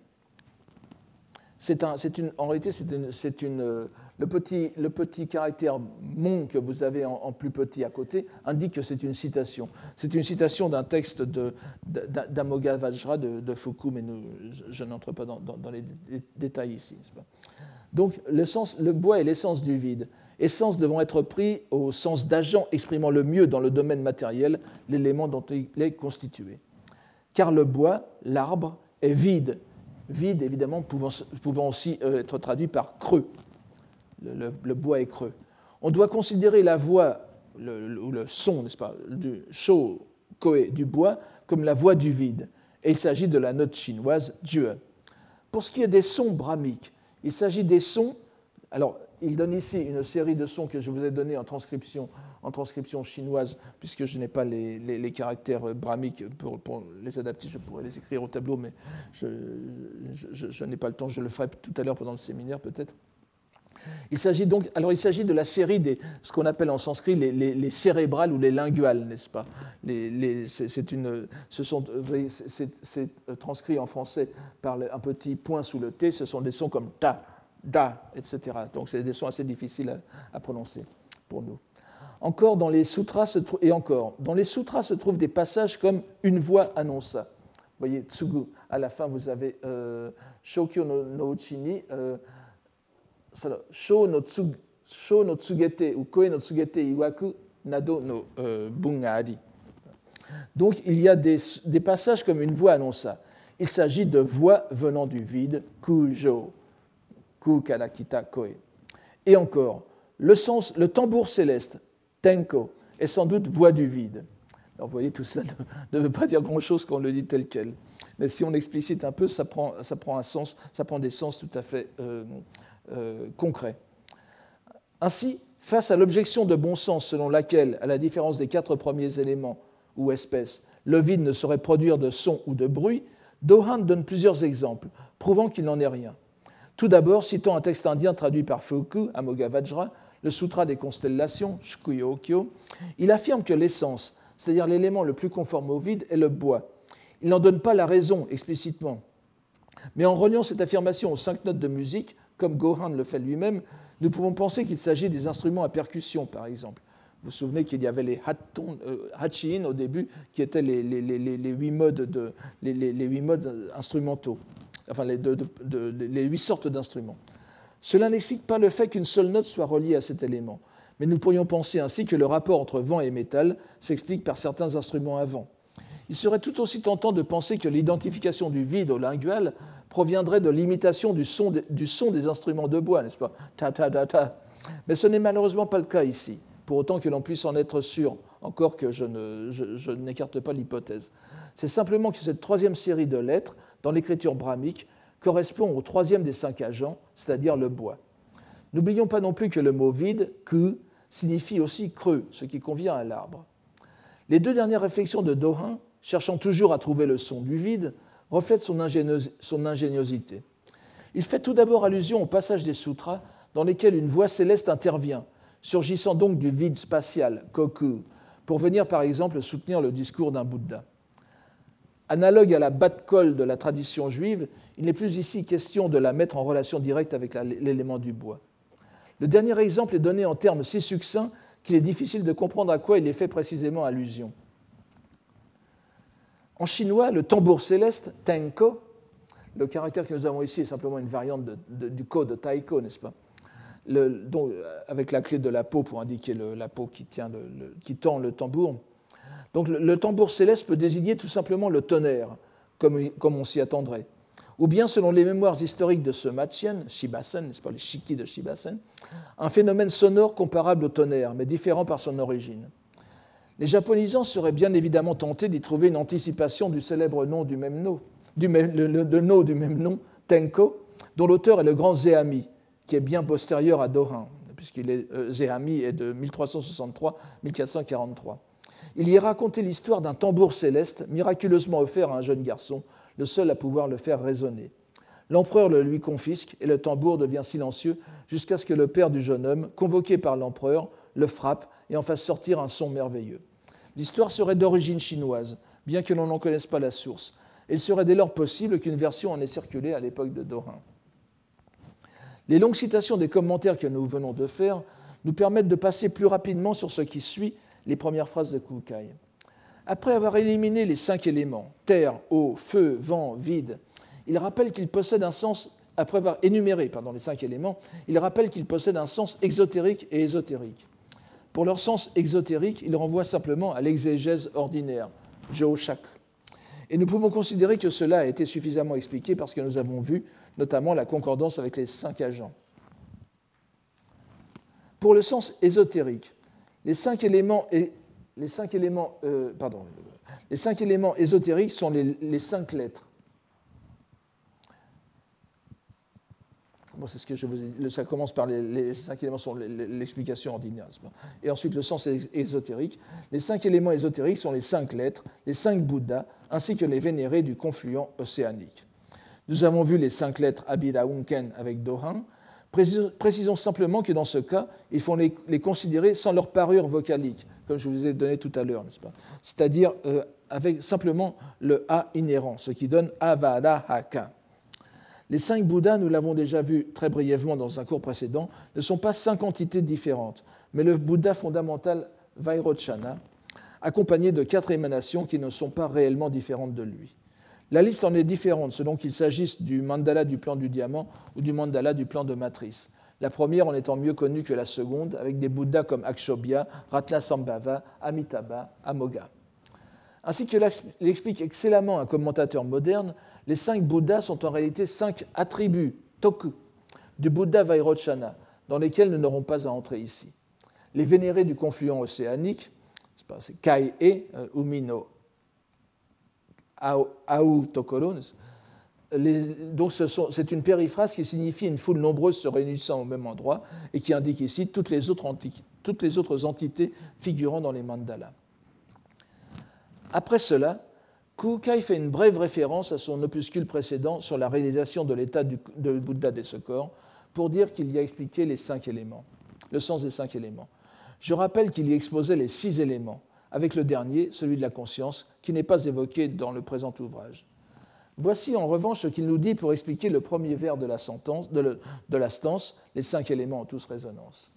une, en réalité, c'est une, le, petit, caractère mon que vous avez en, plus petit à côté indique que c'est une citation. C'est une citation d'un texte d'Amogavajra de, de, de, Foucault, mais je, n'entre pas dans, les détails ici. Donc le bois est l'essence du vide, essence devant être pris au sens d'agent exprimant le mieux dans le domaine matériel l'élément dont il est constitué. Car le bois, l'arbre, est vide, vide évidemment pouvant, pouvant aussi euh, être traduit par creux. Le, bois est creux. On doit considérer la voix le, le son, n'est-ce pas, du show koé du bois comme la voix du vide. Et il s'agit de la note chinoise Dieu. Pour ce qui est des sons brahmiques, il s'agit des sons. Alors, il donne ici une série de sons que je vous ai donnés en transcription, en transcription chinoise, puisque je n'ai pas les, caractères brahmiques pour, les adapter. Je pourrais les écrire au tableau, mais je, n'ai pas le temps. Je le ferai tout à l'heure pendant le séminaire, peut-être. Il s'agit donc, alors il s'agit de la série des, ce qu'on appelle en sanskrit les, cérébrales ou les linguales, n'est-ce pas? C'est une, ce sont, c'est transcrit en français par un petit point sous le T. Ce sont des sons comme ta, da, etc. Donc c'est des sons assez difficiles à, prononcer pour nous. Encore dans les sutras et encore dans les sutras se trouvent des passages comme une voix annonça. Vous voyez, tsugu. À la fin, vous avez euh, Shokyo no, no Uchini, euh, Koe euh. Donc il y a des, passages comme une voix annonça. Il s'agit de voix venant du vide, kujo. Et encore, le, sens, le tambour céleste, tenko, est sans doute voix du vide. Alors vous voyez, tout cela ne, veut pas dire grand-chose quand on le dit tel quel. Mais si on explicite un peu, ça prend, ça prend un sens, ça prend des sens tout à fait euh, euh, concrets. Ainsi, face à l'objection de bon sens selon laquelle, à la différence des quatre premiers éléments ou espèces, le vide ne saurait produire de son ou de bruit, Dohan donne plusieurs exemples, prouvant qu'il n'en est rien. Tout d'abord, citant un texte indien traduit par Fuku, Amogavajra, le Sutra des constellations, Shkuyokyo, il affirme que l'essence, c'est-à-dire l'élément le plus conforme au vide, est le bois. Il n'en donne pas la raison explicitement. Mais en reliant cette affirmation aux cinq notes de musique, comme Gohan le fait lui-même, nous pouvons penser qu'il s'agit des instruments à percussion, par exemple. Vous vous souvenez qu'il y avait les hachin au début, qui étaient les, huit modes instrumentaux enfin les, les huit sortes d'instruments. Cela n'explique pas le fait qu'une seule note soit reliée à cet élément, mais nous pourrions penser ainsi que le rapport entre vent et métal s'explique par certains instruments à vent. Il serait tout aussi tentant de penser que l'identification du vide au lingual proviendrait de l'imitation du son, du son des instruments de bois, n'est-ce pas? Ta ta ta ta. Mais ce n'est malheureusement pas le cas ici, pour autant que l'on puisse en être sûr, encore que je n'écarte pas l'hypothèse. C'est simplement que cette troisième série de lettres dans l'écriture brahmique correspond au troisième des cinq agents, c'est-à-dire le bois. N'oublions pas non plus que le mot vide, ku, signifie aussi creux, ce qui convient à l'arbre. Les deux dernières réflexions de Dohin, cherchant toujours à trouver le son du vide, reflètent son, ingéniosité. Il fait tout d'abord allusion au passage des sutras dans lesquels une voix céleste intervient, surgissant donc du vide spatial, koku, pour venir par exemple soutenir le discours d'un Bouddha. Analogue à la batte-colle de la tradition juive, il n'est plus ici question de la mettre en relation directe avec l'élément du bois. Le dernier exemple est donné en termes si succincts qu'il est difficile de comprendre à quoi il est fait précisément allusion. En chinois, le tambour céleste, tenko, le caractère que nous avons ici est simplement une variante du code taiko, n'est-ce pas? Avec la clé de la peau pour indiquer la peau qui, tient tend le tambour. Donc le, tambour céleste peut désigner tout simplement le tonnerre, comme, on s'y attendrait. Ou bien, selon les mémoires historiques de ce Machien, Shibasen, n'est-ce pas, les shiki de Shibasen, un phénomène sonore comparable au tonnerre, mais différent par son origine. Les japonisants seraient bien évidemment tentés d'y trouver une anticipation du célèbre nom du même nom, du même, le, du même nom, Tenko, dont l'auteur est le grand Zéami, qui est bien postérieur à Dohan, puisqu'il est euh, Zéami est de 1363-1443. Il y est raconté l'histoire d'un tambour céleste miraculeusement offert à un jeune garçon, le seul à pouvoir le faire résonner. L'empereur le lui confisque et le tambour devient silencieux jusqu'à ce que le père du jeune homme, convoqué par l'empereur, le frappe et en fasse sortir un son merveilleux. L'histoire serait d'origine chinoise, bien que l'on n'en connaisse pas la source, il serait dès lors possible qu'une version en ait circulé à l'époque de Dorin. Les longues citations des commentaires que nous venons de faire nous permettent de passer plus rapidement sur ce qui suit les premières phrases de Kukai. Après avoir éliminé les cinq éléments, terre, eau, feu, vent, vide, il rappelle qu'il possède un sens, après avoir énuméré les cinq éléments, il rappelle qu'ils possèdent un sens exotérique et ésotérique. Pour leur sens exotérique, il renvoie simplement à l'exégèse ordinaire, Shak. Et nous pouvons considérer que cela a été suffisamment expliqué parce que nous avons vu notamment la concordance avec les cinq agents. Pour le sens ésotérique, les cinq éléments, les euh, les cinq éléments ésotériques sont les, cinq lettres. C'est ce que je. Ça commence par les, cinq éléments sont l'explication ordinaire. Et ensuite, le sens ésotérique. Les cinq éléments ésotériques sont les cinq lettres, les cinq Bouddhas, ainsi que les vénérés du confluent océanique. Nous avons vu les cinq lettres Abhida Unken avec Dohan, Précisons simplement que dans ce cas, il faut les, considérer sans leur parure vocalique, comme je vous ai donné tout à l'heure, n'est-ce pas? C'est-à-dire euh, avec simplement le A inhérent, ce qui donne Avada Haka. Les cinq Bouddhas, nous l'avons déjà vu très brièvement dans un cours précédent, ne sont pas cinq entités différentes, mais le Bouddha fondamental Vairochana, accompagné de quatre émanations qui ne sont pas réellement différentes de lui. La liste en est différente selon qu'il s'agisse du mandala du plan du diamant ou du mandala du plan de matrice. La première en étant mieux connue que la seconde, avec des Bouddhas comme Akshobhya, Ratnasambhava, Amitabha, Amoga. Ainsi que l'explique excellemment un commentateur moderne, les cinq Bouddhas sont en réalité cinq attributs, toku, du Bouddha Vairochana, dans lesquels nous n'aurons pas à entrer ici. Les vénérés du confluent océanique, c'est Kai-e, euh, Umino Aou Tokoro. Donc c'est une périphrase qui signifie une foule nombreuse se réunissant au même endroit et qui indique ici les toutes les autres entités figurant dans les mandalas. Après cela, Kukai fait une brève référence à son opuscule précédent sur la réalisation de l'état de Bouddha des corps pour dire qu'il y a expliqué les cinq éléments, le sens des cinq éléments. Je rappelle qu'il y exposait les six éléments, avec le dernier, celui de la conscience, qui n'est pas évoqué dans le présent ouvrage. Voici en revanche ce qu'il nous dit pour expliquer le premier vers de la, sentence, de, la stance, les cinq éléments en tous résonance.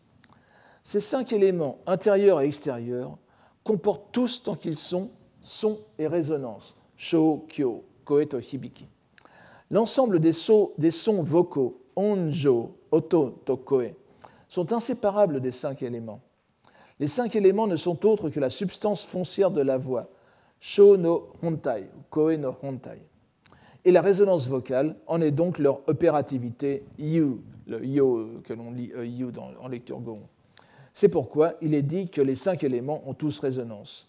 Ces cinq éléments, intérieurs et extérieurs, comportent tous, tant qu'ils sont, son et résonance, kyo, koeto, hibiki. L'ensemble des, sons vocaux, onjo, oto, tokoe, sont inséparables des cinq éléments. Les cinq éléments ne sont autres que la substance foncière de la voix, sho no hontai, koe no hontai. Et la résonance vocale en est donc leur opérativité yu, le yo que l'on lit yu en lecture Go. C'est pourquoi il est dit que les cinq éléments ont tous résonance.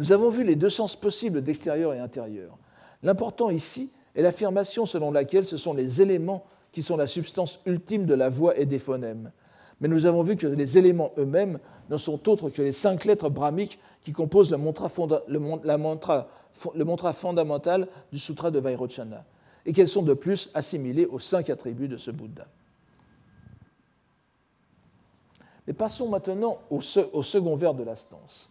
Nous avons vu les deux sens possibles d'extérieur et intérieur. L'important ici est l'affirmation selon laquelle ce sont les éléments qui sont la substance ultime de la voix et des phonèmes, mais nous avons vu que les éléments eux-mêmes ne sont autres que les cinq lettres brahmiques qui composent le mantra, fondamental du sutra de Vairochana, et qu'elles sont de plus assimilées aux cinq attributs de ce Bouddha. Mais passons maintenant au, second vers de la stance.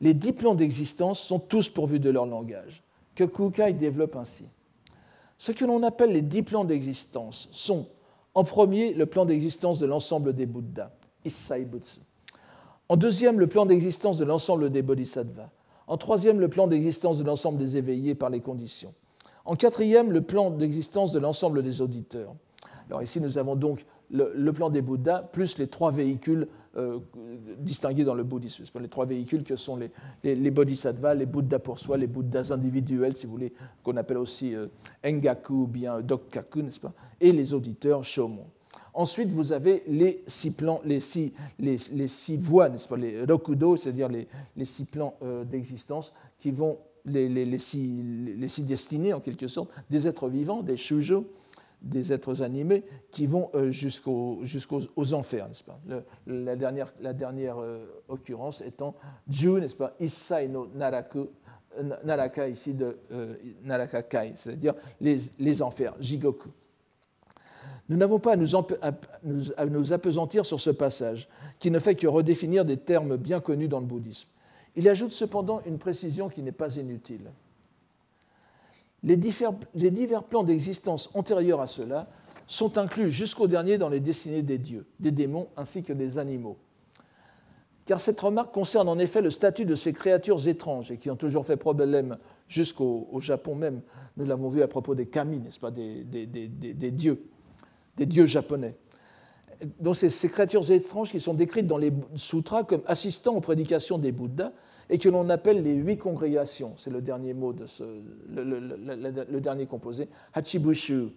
Les dix plans d'existence sont tous pourvus de leur langage, que Kukai développe ainsi. Ce que l'on appelle les dix plans d'existence sont en premier, le plan d'existence de l'ensemble des Bouddhas, Issai Butsu. En deuxième, le plan d'existence de l'ensemble des Bodhisattvas. En troisième, le plan d'existence de l'ensemble des éveillés par les conditions. En quatrième, le plan d'existence de l'ensemble des auditeurs. Alors ici, nous avons donc le, plan des Bouddhas plus les trois véhicules euh, distingués dans le bouddhisme. Les trois véhicules que sont les, bodhisattvas, les Bouddhas pour soi, les Bouddhas individuels, si vous voulez, qu'on appelle aussi euh, Engaku ou bien Dokkaku, n'est-ce pas Et les auditeurs Shomon. Ensuite, vous avez les six plans, les six, les, six voies, n'est-ce pas, les rokudo, c'est-à-dire les, six plans euh, d'existence qui vont, les, six, les six destinés en quelque sorte, des êtres vivants, des shujo, des êtres animés qui vont euh, jusqu'aux enfers, n'est-ce pas? La dernière, la dernière euh, occurrence étant Ju, n'est-ce pas? Issai no Naraku, euh, Naraka c'est-à-dire les, les, enfers, Jigoku. Nous n'avons pas à nous, à nous apesantir sur ce passage, qui ne fait que redéfinir des termes bien connus dans le bouddhisme. Il ajoute cependant une précision qui n'est pas inutile. Les divers, plans d'existence antérieurs à cela sont inclus jusqu'au dernier dans les destinées des dieux, des démons ainsi que des animaux. Car cette remarque concerne en effet le statut de ces créatures étranges et qui ont toujours fait problème jusqu'au Japon même. Nous l'avons vu à propos des kami, n'est-ce pas, des, dieux, des dieux japonais. Donc ces, ces, créatures étranges qui sont décrites dans les sutras comme assistant aux prédications des Bouddhas et que l'on appelle les huit congrégations. C'est le dernier mot de ce, le, dernier composé, Hachibushu.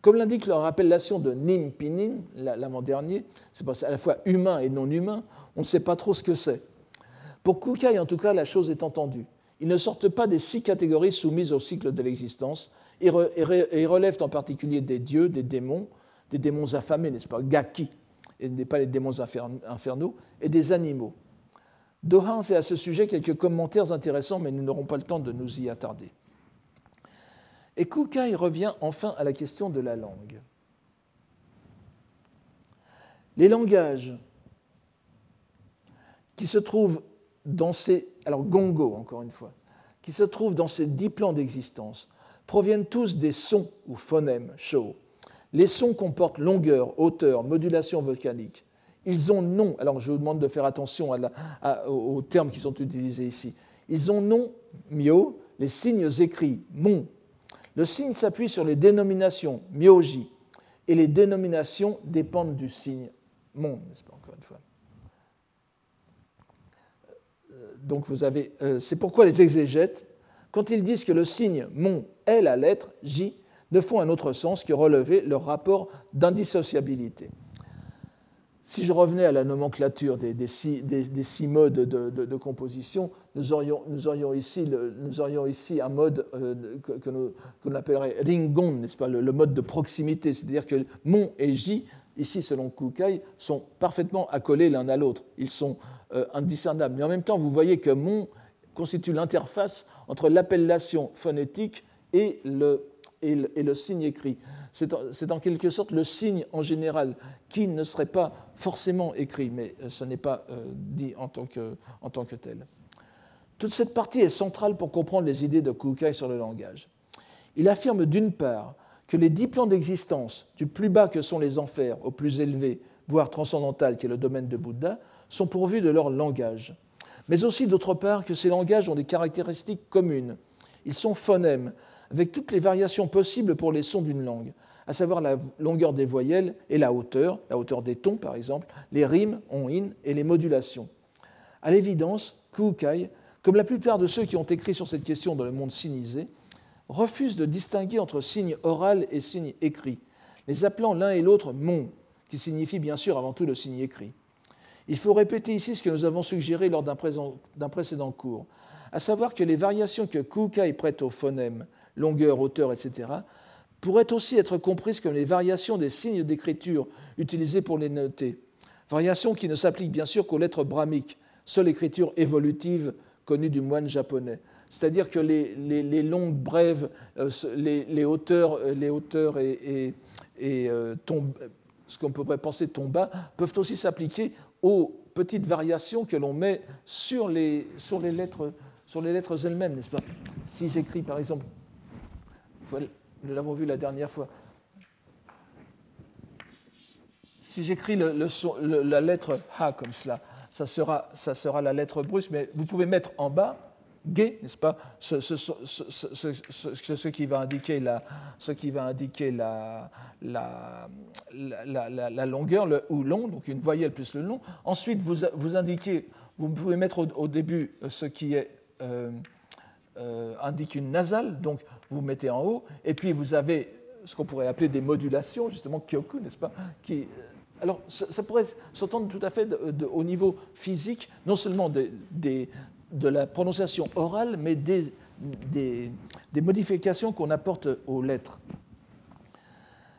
Comme l'indique leur appellation de Nim Pinin, l'avant-dernier, c'est à la fois humain et non humain, on ne sait pas trop ce que c'est. Pour Kukai, en tout cas, la chose est entendue. Ils ne sortent pas des six catégories soumises au cycle de l'existence et, relèvent en particulier des dieux, des démons, des démons affamés, n'est-ce pas, Gaki, et pas les démons infernaux, et des animaux. Dohan fait à ce sujet quelques commentaires intéressants, mais nous n'aurons pas le temps de nous y attarder. Et Kukai revient enfin à la question de la langue. Les langages qui se trouvent dans ces, gongo encore une fois, qui se trouvent dans ces dix plans d'existence, proviennent tous des sons ou phonèmes, show. Les sons comportent longueur, hauteur, modulation volcanique. Ils ont nom, alors je vous demande de faire attention aux termes qui sont utilisés ici. Ils ont nom, mio, les signes écrits, mon, le signe s'appuie sur les dénominations myoji, et les dénominations dépendent du signe mon, n'est-ce pas encore une fois. Euh, Donc vous avez, euh, c'est pourquoi les exégètes, quand ils disent que le signe mon est la lettre J, ne font un autre sens que relever leur rapport d'indissociabilité. Si je revenais à la nomenclature des, six, modes de, composition, nous aurions, nous, ici nous un mode euh, que, l'on appellerait ringon, n'est-ce pas, le, mode de proximité, c'est-à-dire que mon et j, ici selon Kukai, sont parfaitement accolés l'un à l'autre, ils sont euh, indiscernables. Mais en même temps, vous voyez que mon constitue l'interface entre l'appellation phonétique et le, et le signe écrit c'est en quelque sorte le signe en général qui ne serait pas forcément écrit, mais euh, ce n'est pas euh, dit en tant, que, en tant que tel. Toute cette partie est centrale pour comprendre les idées de Kukai sur le langage. Il affirme d'une part que les dix plans d'existence, du plus bas que sont les enfers au plus élevé, voire transcendantal qui est le domaine de Bouddha, sont pourvus de leur langage. Mais aussi d'autre part que ces langages ont des caractéristiques communes. Ils sont phonèmes, avec toutes les variations possibles pour les sons d'une langue, à savoir la longueur des voyelles et la hauteur, la hauteur des tons par exemple, les rimes, on-in et les modulations. À l'évidence, Kukai, comme la plupart de ceux qui ont écrit sur cette question dans le monde sinisé, refuse de distinguer entre signe oral et signe écrit, les appelant l'un et l'autre mon, qui signifie bien sûr avant tout le signe écrit. Il faut répéter ici ce que nous avons suggéré lors d'un précédent cours, à savoir que les variations que Kukai prête au phonème longueur, hauteur, etc., pourraient aussi être comprises comme les variations des signes d'écriture utilisés pour les noter. Variations qui ne s'appliquent bien sûr qu'aux lettres brahmiques, seule écriture évolutive connue du moine japonais. C'est-à-dire que les, longues brèves, euh, les, hauteurs, les hauteurs et, euh, ce qu'on pourrait penser tomba, peuvent aussi s'appliquer aux petites variations que l'on met sur les, sur les lettres, sur les lettres elles-mêmes, n'est-ce pas? Si j'écris par exemple nous l'avons vu la dernière fois. Si j'écris la lettre Ha comme cela, ça sera, ça sera la lettre brusque, mais vous pouvez mettre en bas gay, n'est-ce pas ce, ce, qui va indiquer la, ce qui va indiquer la, la, la, longueur le, ou long, donc une voyelle plus le long. Ensuite, vous, vous indiquez, vous pouvez mettre au, début ce qui est, euh, euh, indique une nasale, donc vous mettez en haut, et puis vous avez ce qu'on pourrait appeler des modulations, justement kyoku, n'est-ce pas qui, euh, Alors, ça, pourrait s'entendre tout à fait au niveau physique, non seulement de, de la prononciation orale, mais des, modifications qu'on apporte aux lettres.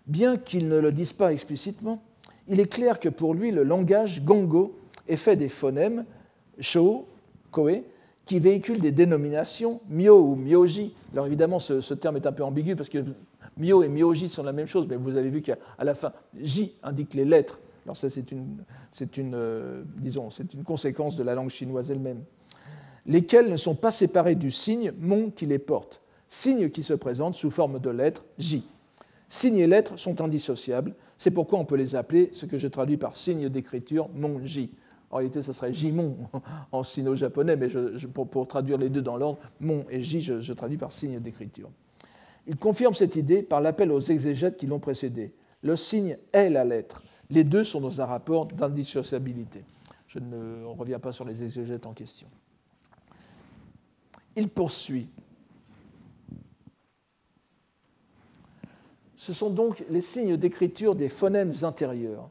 Bien qu'ils ne le disent pas explicitement, il est clair que pour lui, le langage gongo est fait des phonèmes sho, koe, qui véhiculent des dénominations, myo ou myoji. Alors évidemment, ce, terme est un peu ambigu parce que myo et myoji sont la même chose, mais vous avez vu qu'à la fin, j indique les lettres. Alors ça, c'est une, une, euh, disons, une conséquence de la langue chinoise elle-même. Lesquels ne sont pas séparés du signe mon qui les porte, signe qui se présente sous forme de lettre j. Signes et lettres sont indissociables. C'est pourquoi on peut les appeler ce que je traduis par signe d'écriture, mon-ji. En réalité, ce serait Jimon en sino-japonais, mais pour, traduire les deux dans l'ordre, mon et J, je, traduis par signe d'écriture. Il confirme cette idée par l'appel aux exégètes qui l'ont précédé. Le signe est la lettre. Les deux sont dans un rapport d'indissociabilité. Je ne reviens pas sur les exégètes en question. Il poursuit. Ce sont donc les signes d'écriture des phonèmes intérieurs.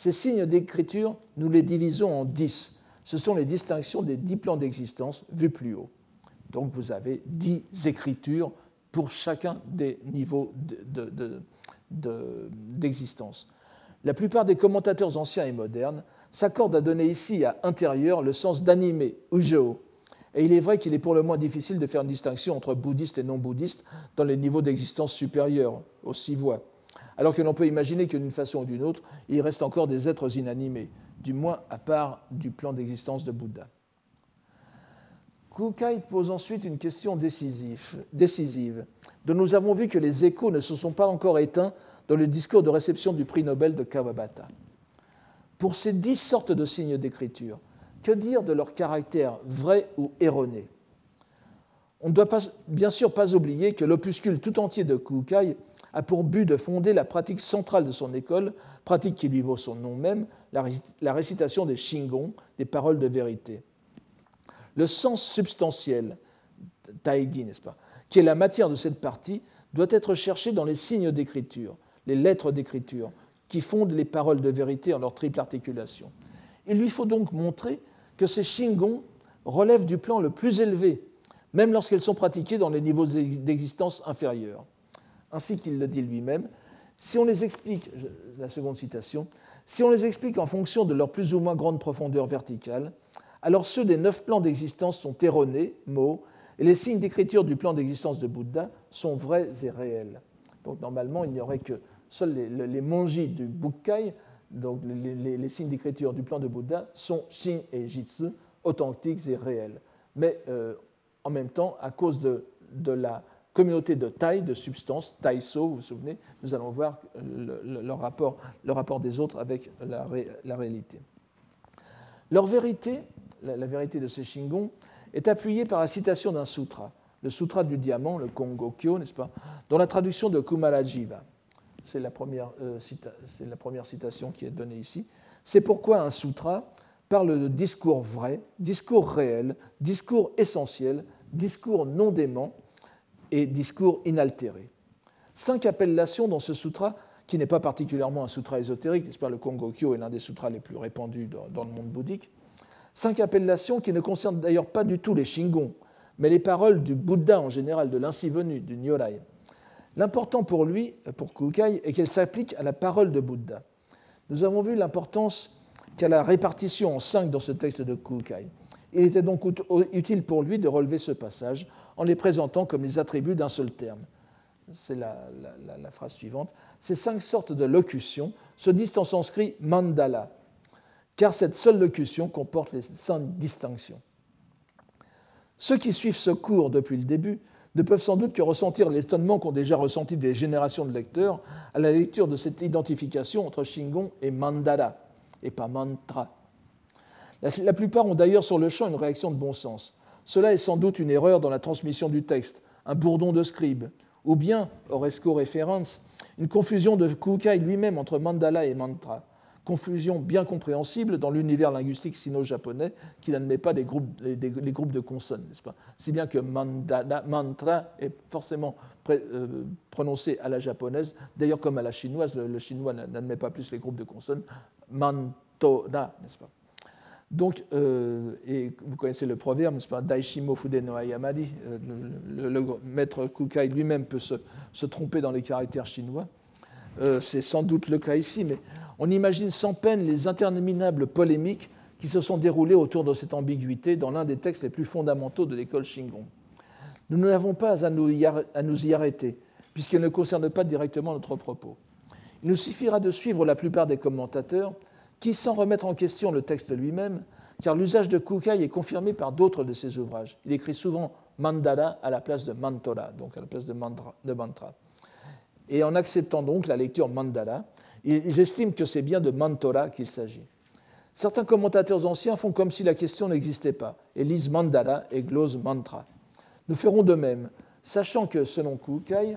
Ces signes d'écriture, nous les divisons en dix. Ce sont les distinctions des dix plans d'existence vus plus haut. Donc vous avez dix écritures pour chacun des niveaux d'existence. La plupart des commentateurs anciens et modernes s'accordent à donner ici à intérieur le sens d'animé, ujo. Et il est vrai qu'il est pour le moins difficile de faire une distinction entre bouddhistes et non-bouddhistes dans les niveaux d'existence supérieurs, aux six voies alors que l'on peut imaginer que d'une façon ou d'une autre, il reste encore des êtres inanimés, du moins à part du plan d'existence de Bouddha. Kukai pose ensuite une question décisive, dont nous avons vu que les échos ne se sont pas encore éteints dans le discours de réception du prix Nobel de Kawabata. Pour ces dix sortes de signes d'écriture, que dire de leur caractère vrai ou erroné? On ne doit bien sûr pas oublier que l'opuscule tout entier de Kukai a pour but de fonder la pratique centrale de son école, pratique qui lui vaut son nom même, la récitation des Shingon, des paroles de vérité. Le sens substantiel, taigi, n'est-ce pas, qui est la matière de cette partie, doit être cherché dans les signes d'écriture, les lettres d'écriture, qui fondent les paroles de vérité en leur triple articulation. Il lui faut donc montrer que ces Shingon relèvent du plan le plus élevé, même lorsqu'elles sont pratiquées dans les niveaux d'existence inférieurs ainsi qu'il le dit lui-même, si on les explique, la seconde citation, si on les explique en fonction de leur plus ou moins grande profondeur verticale, alors ceux des neuf plans d'existence sont erronés, mots, et les signes d'écriture du plan d'existence de Bouddha sont vrais et réels. Donc normalement, il n'y aurait que seuls les, les, du Bukkai, donc les, signes d'écriture du plan de Bouddha, sont Shin et Jitsu, authentiques et réels. Mais euh, en même temps, à cause de la communauté de taille, de substance, taïso, vous vous souvenez, nous allons voir le, rapport, le rapport, des autres avec la, réalité. Leur vérité, la, vérité de ces Shingon, est appuyée par la citation d'un sutra, le sutra du diamant, le Kongokyo, n'est-ce pas, dont la traduction de Kumarajiva. C'est la, première, euh, la première citation qui est donnée ici. C'est pourquoi un sutra parle de discours vrai, discours réel, discours essentiel, discours non dément, et discours inaltéré. Cinq appellations dans ce sutra, qui n'est pas particulièrement un sutra ésotérique, pas Le Kongokyo est l'un des sutras les plus répandus dans, le monde bouddhique. Cinq appellations qui ne concernent d'ailleurs pas du tout les Shingon, mais les paroles du Bouddha en général, de l'ainsi venu, du Nyorai. L'important pour lui, pour Kukai, est qu'elle s'applique à la parole de Bouddha. Nous avons vu l'importance qu'a la répartition en cinq dans ce texte de Kukai. Il était donc utile pour lui de relever ce passage en les présentant comme les attributs d'un seul terme. C'est la, phrase suivante. Ces cinq sortes de locutions se disent en sanskrit mandala, car cette seule locution comporte les cinq distinctions. Ceux qui suivent ce cours depuis le début ne peuvent sans doute que ressentir l'étonnement qu'ont déjà ressenti des générations de lecteurs à la lecture de cette identification entre Shingon et Mandala, et pas mantra. La, plupart ont d'ailleurs sur le champ une réaction de bon sens. Cela est sans doute une erreur dans la transmission du texte, un bourdon de scribe, ou bien, Oresco référence, une confusion de Kukai lui-même entre mandala et mantra, confusion bien compréhensible dans l'univers linguistique sino-japonais qui n'admet pas les groupes, de consonnes, n'est-ce pas? Si bien que mandala, mantra est forcément euh, prononcé à la japonaise, d'ailleurs comme à la chinoise, le, le chinois n'admet pas plus les groupes de consonnes, mantona, n'est-ce pas? Donc, euh, et vous connaissez le proverbe, n'est-ce pas Daishimo Fude no Ayamadi. Euh, le, maître Kukai lui-même peut se, tromper dans les caractères chinois. Euh, c'est sans doute le cas ici, mais on imagine sans peine les interminables polémiques qui se sont déroulées autour de cette ambiguïté dans l'un des textes les plus fondamentaux de l'école Shingon. Nous n'avons pas à nous y arrêter, puisqu'elle ne concerne pas directement notre propos. Il nous suffira de suivre la plupart des commentateurs qui, sans remettre en question le texte lui-même, car l'usage de Kukai est confirmé par d'autres de ses ouvrages. Il écrit souvent mandala à la place de mantora, donc à la place de mantra. et en acceptant donc la lecture mandala, ils estiment que c'est bien de mantora qu'il s'agit. Certains commentateurs anciens font comme si la question n'existait pas et lisent mandala et glosent mantra. Nous ferons de même, sachant que, selon Kukai,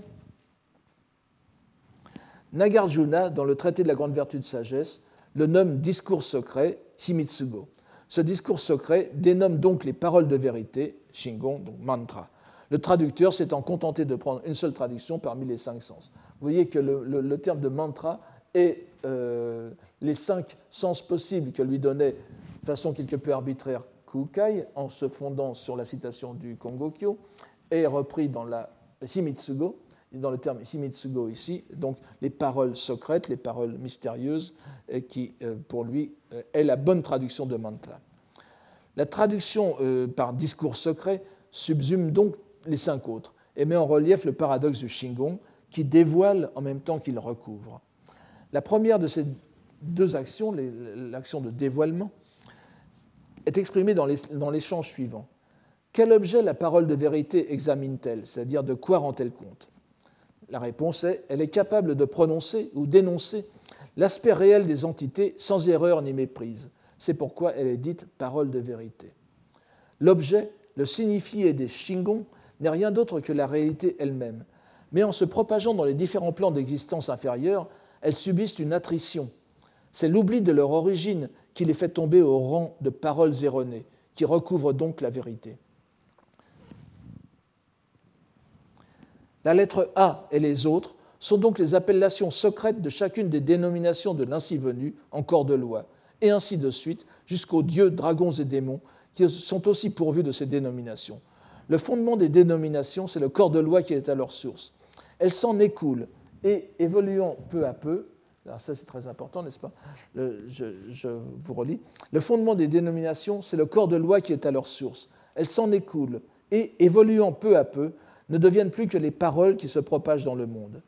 Nagarjuna, dans le traité de la grande vertu de sagesse, le nomme discours secret, Himitsugo. Ce discours secret dénomme donc les paroles de vérité, Shingon, donc mantra. Le traducteur s'étant contenté de prendre une seule traduction parmi les cinq sens. Vous voyez que le, terme de mantra est euh, les cinq sens possibles que lui donnait de façon quelque peu arbitraire Kukai, en se fondant sur la citation du Kongokyo, est repris dans la Himitsugo, dans le terme Himitsugo ici, donc les paroles secrètes, les paroles mystérieuses, qui euh, pour lui euh, est la bonne traduction de mantra. La traduction euh, par discours secret subsume donc les cinq autres et met en relief le paradoxe du Shingon qui dévoile en même temps qu'il recouvre. La première de ces deux actions, l'action de dévoilement, est exprimée dans l'échange suivant. Quel objet la parole de vérité examine-t-elle? C'est-à-dire de quoi rend-elle compte? La réponse est elle est capable de prononcer ou d'énoncer l'aspect réel des entités sans erreur ni méprise. C'est pourquoi elle est dite parole de vérité. L'objet, le signifié des Shingon, n'est rien d'autre que la réalité elle-même. Mais en se propageant dans les différents plans d'existence inférieure, elles subissent une attrition. C'est l'oubli de leur origine qui les fait tomber au rang de paroles erronées, qui recouvrent donc la vérité. La lettre A et les autres sont donc les appellations secrètes de chacune des dénominations de l'ainsi venu en corps de loi, et ainsi de suite, jusqu'aux dieux, dragons et démons, qui sont aussi pourvus de ces dénominations. Le fondement des dénominations, c'est le corps de loi qui est à leur source. Elles s'en écoulent et, évoluant peu à peu, alors ça c'est très important, n'est-ce pas? Je, je, vous relis. Le fondement des dénominations, c'est le corps de loi qui est à leur source. Elles s'en écoulent et, évoluant peu à peu, ne deviennent plus que les paroles qui se propagent dans le monde.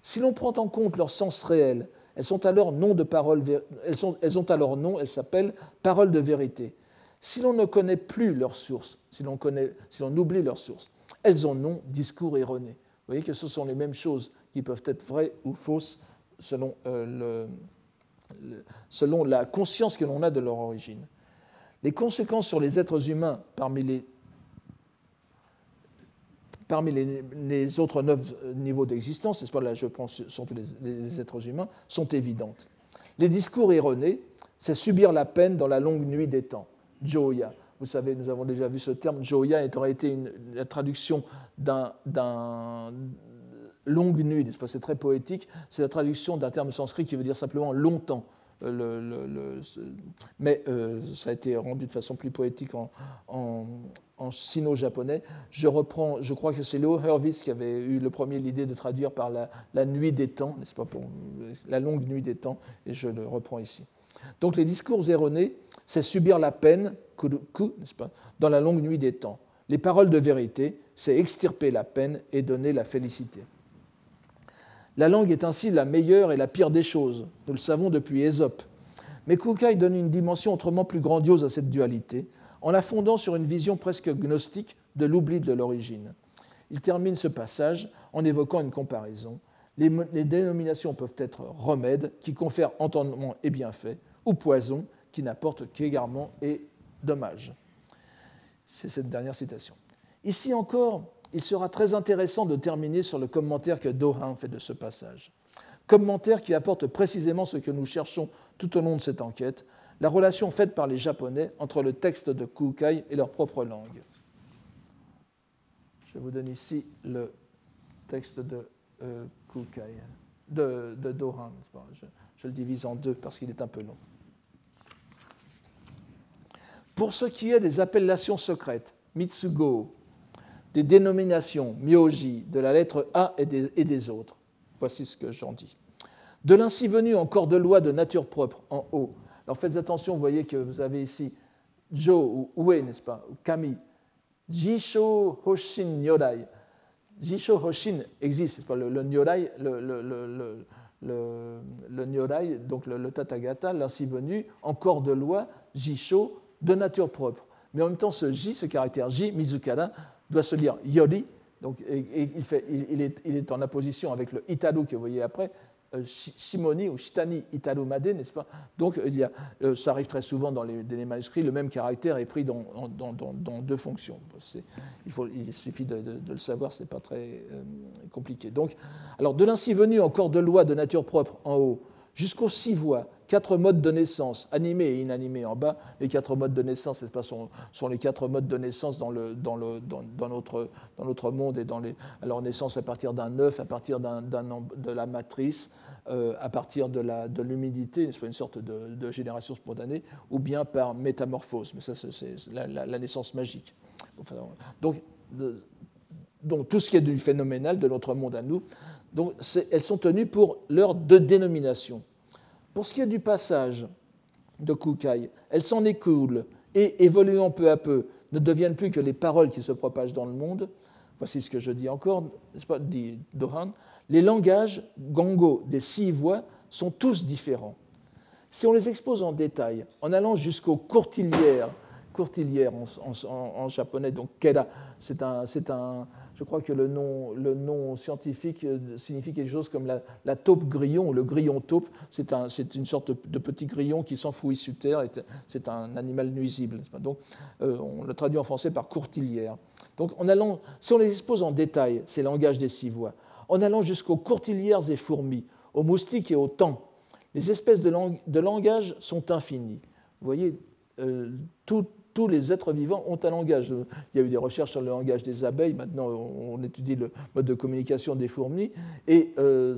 Si l'on prend en compte leur sens réel, elles, ont alors nom, elles s'appellent paroles de vérité. Si l'on ne connaît plus leur source, si l'on, oublie leur source, elles ont nom discours erroné. Vous voyez que ce sont les mêmes choses qui peuvent être vraies ou fausses selon, euh, la conscience que l'on a de leur origine. Les conséquences sur les êtres humains parmi les parmi les, autres neuf niveaux d'existence, n'est-ce pas, là je pense surtout les, les êtres humains, sont évidentes. Les discours erronés, c'est subir la peine dans la longue nuit des temps. Joya. Vous savez, nous avons déjà vu ce terme. Joya aurait été une, la traduction d'un longue nuit, C'est très poétique. C'est la traduction d'un terme sanskrit qui veut dire simplement longtemps. Euh, mais euh, ça a été rendu de façon plus poétique en, sino-japonais. Je reprends, je crois que c'est Leo Hurwitz qui avait eu le premier l'idée de traduire par la, nuit des temps, n'est-ce pas, la longue nuit des temps, et je le reprends ici. Donc les discours erronés, c'est subir la peine, n'est-ce pas, dans la longue nuit des temps. Les paroles de vérité, c'est extirper la peine et donner la félicité. La langue est ainsi la meilleure et la pire des choses, nous le savons depuis Ésope. Mais Kukai donne une dimension autrement plus grandiose à cette dualité, en la fondant sur une vision presque gnostique de l'oubli de l'origine. Il termine ce passage en évoquant une comparaison. Les, dénominations peuvent être remèdes qui confèrent entendement et bienfait, ou poison qui n'apportent qu'égarement et dommage. C'est cette dernière citation. Ici encore, il sera très intéressant de terminer sur le commentaire que Dohan fait de ce passage. Commentaire qui apporte précisément ce que nous cherchons tout au long de cette enquête, la relation faite par les Japonais entre le texte de Kukai et leur propre langue. Je vous donne ici le texte de euh, Kukai, de, Dohan. Je, je le divise en deux parce qu'il est un peu long. Pour ce qui est des appellations secrètes, Mitsugo, des dénominations myoji, de la lettre A et des, autres. Voici ce que j'en dis. De l'ainsi venu en corps de loi de nature propre, en haut. Alors faites attention, vous voyez que vous avez ici Jo ou Ue, n'est-ce pas, ou Kami. Jisho Hoshin Nyorai. Jisho Hoshin existe, pas, le, le Nyorai, le, le, Nyorai, donc le, Tathagata, l'ainsi venu, en corps de loi, Jisho, de nature propre. Mais en même temps, ce J, ce caractère J, Mizukara, doit se lire Yori, Donc, et, il, est, en opposition avec le Italo que vous voyez après, euh, Shimoni ou Shitani Italo-Made, n'est-ce pas? Donc il y a, euh, ça arrive très souvent dans les, manuscrits, le même caractère est pris dans, deux fonctions. Il, suffit de, le savoir, ce n'est pas très euh, compliqué. Donc, alors de l'ainsi venu encore de lois de nature propre en haut, jusqu'aux six voies, quatre modes de naissance, animés et inanimés en bas. Les quatre modes de naissance pas, sont, sont, les quatre modes de naissance dans, le, dans, le, dans, notre, dans notre monde et dans les, alors naissance à partir d'un œuf, à partir d'un, de la matrice, euh, à partir de, la, de l'humidité, une sorte de, génération spontanée, ou bien par métamorphose. Mais ça, c'est, la, naissance magique. donc, donc, tout ce qui est du phénoménal de notre monde à nous, donc elles sont tenues pour leur de dénomination. Pour ce qui est du passage de Kukai, elles s'en écoulent et, évoluant peu à peu, ne deviennent plus que les paroles qui se propagent dans le monde. Voici ce que je dis encore, n'est-ce pas, dit Dohan. Les langages gongo des six voix sont tous différents. Si on les expose en détail, en allant jusqu'aux courtilières, courtilières en, japonais, donc keda, c'est un, un, je crois que le nom, scientifique euh, signifie quelque chose comme la, taupe grillon, le grillon taupe. C'est un, une sorte de, petit grillon qui s'enfouit sous terre. C'est un animal nuisible. Donc, euh, on le traduit en français par courtilière. Donc, si on les expose en détail, ces langages des six voix, en allant jusqu'aux courtilières et fourmis, aux moustiques et aux temps, les espèces de, de langage sont infinies. Vous voyez, euh, tout, tous les êtres vivants ont un langage. Il y a eu des recherches sur le langage des abeilles, maintenant on étudie le mode de communication des fourmis, et euh,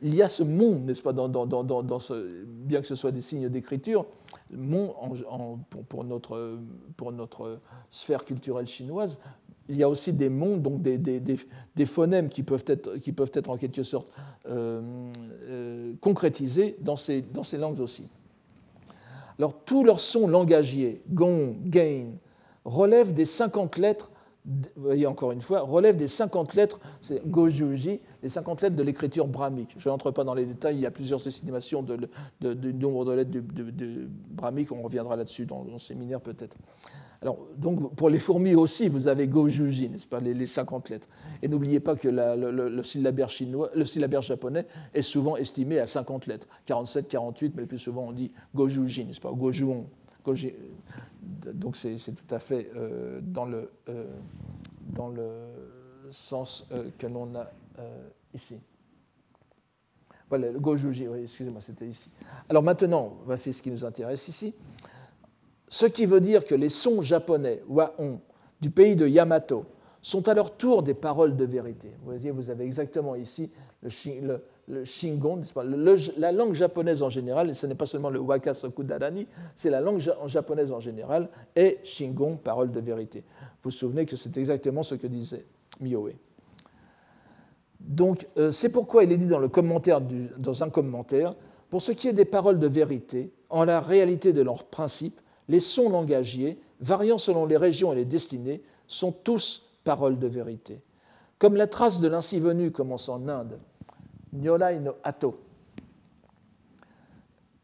il y a ce monde, n'est-ce pas, bien que ce soit des signes d'écriture, pour, notre, pour notre sphère culturelle chinoise, il y a aussi des mondes, donc des, des, des, phonèmes qui peuvent, être, qui peuvent être en quelque sorte euh, euh, concrétisés dans ces, dans ces langues aussi. Alors tous leurs sons langagiers, gong, gain, relèvent des 50 lettres, vous voyez encore une fois, relèvent des 50 lettres, c'est gojuji, les 50 lettres de l'écriture brahmique. Je n'entre pas dans les détails, il y a plusieurs estimations du nombre de lettres de, brahmique, on reviendra là-dessus dans le séminaire peut-être. Alors, donc, pour les fourmis aussi, vous avez Gojuji, n'est-ce pas, les, 50 lettres. Et n'oubliez pas que le, syllabaire chinois, le syllabaire japonais est souvent estimé à 50 lettres, 47, 48, mais le plus souvent on dit Gojuji, n'est-ce pas, Gojuon. Donc, c'est tout à fait euh, dans, le, euh, dans le sens euh, que l'on a ici. Voilà, le Gojuji, oui, excusez-moi, c'était ici. Alors maintenant, voici ce qui nous intéresse ici. Ce qui veut dire que les sons japonais, waon, du pays de Yamato, sont à leur tour des paroles de vérité. Vous voyez, vous avez exactement ici le, Shingon, la langue japonaise en général, et ce n'est pas seulement le Wakasoku Darani, c'est la langue japonaise en général, et Shingon, parole de vérité. Vous vous souvenez que c'est exactement ce que disait Mioe. Donc, euh, c'est pourquoi il est dit dans, dans un commentaire, pour ce qui est des paroles de vérité, en la réalité de leurs principes, les sons langagiers, variant selon les régions et les destinées, sont tous paroles de vérité. Comme la trace de l'ainsi venu commence en Inde, Nyolai no Ato.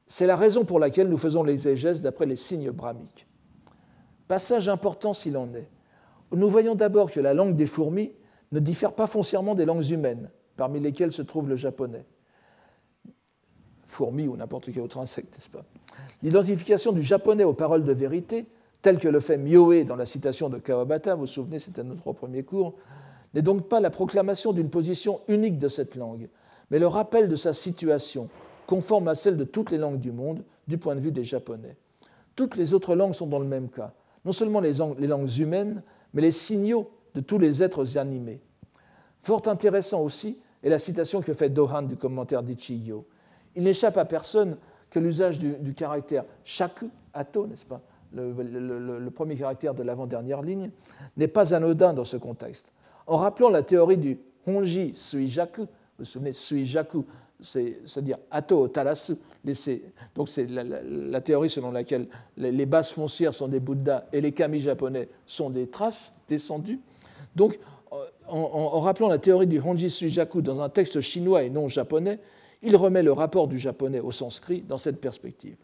C'est la raison pour laquelle nous faisons les exégèses d'après les signes brahmiques. Passage important s'il en est. Nous voyons d'abord que la langue des fourmis ne diffère pas foncièrement des langues humaines, parmi lesquelles se trouve le japonais fourmi ou n'importe quel autre insecte, n'est-ce pas? L'identification du japonais aux paroles de vérité, telle que le fait Mioe dans la citation de Kawabata, vous vous souvenez, c'était notre premier cours, n'est donc pas la proclamation d'une position unique de cette langue, mais le rappel de sa situation, conforme à celle de toutes les langues du monde, du point de vue des japonais. Toutes les autres langues sont dans le même cas, non seulement les langues humaines, mais les signaux de tous les êtres animés. Fort intéressant aussi est la citation que fait Dohan du commentaire d'Ichiyo. Il n'échappe à personne que l'usage du, caractère shaku, ato, n'est-ce pas, le, premier caractère de l'avant-dernière ligne, n'est pas anodin dans ce contexte. En rappelant la théorie du honji suijaku, vous vous souvenez, suijaku, c'est-à-dire ato tarasu, donc c'est la, théorie selon laquelle les, bases foncières sont des bouddhas et les kami japonais sont des traces descendues. Donc, en, en rappelant la théorie du honji suijaku dans un texte chinois et non japonais, il remet le rapport du japonais au sanskrit dans cette perspective.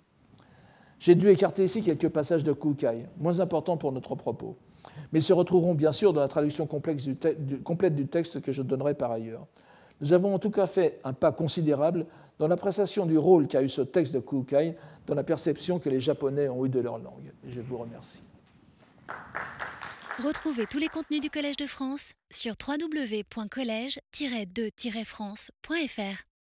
J'ai dû écarter ici quelques passages de Kukai, moins importants pour notre propos. mais se retrouveront bien sûr dans la traduction complète du texte que je donnerai par ailleurs. Nous avons en tout cas fait un pas considérable dans l'appréciation du rôle qu'a eu ce texte de Kukai dans la perception que les Japonais ont eu de leur langue. Je vous remercie. Retrouvez tous les contenus du Collège de France sur www.colège-2-france.fr.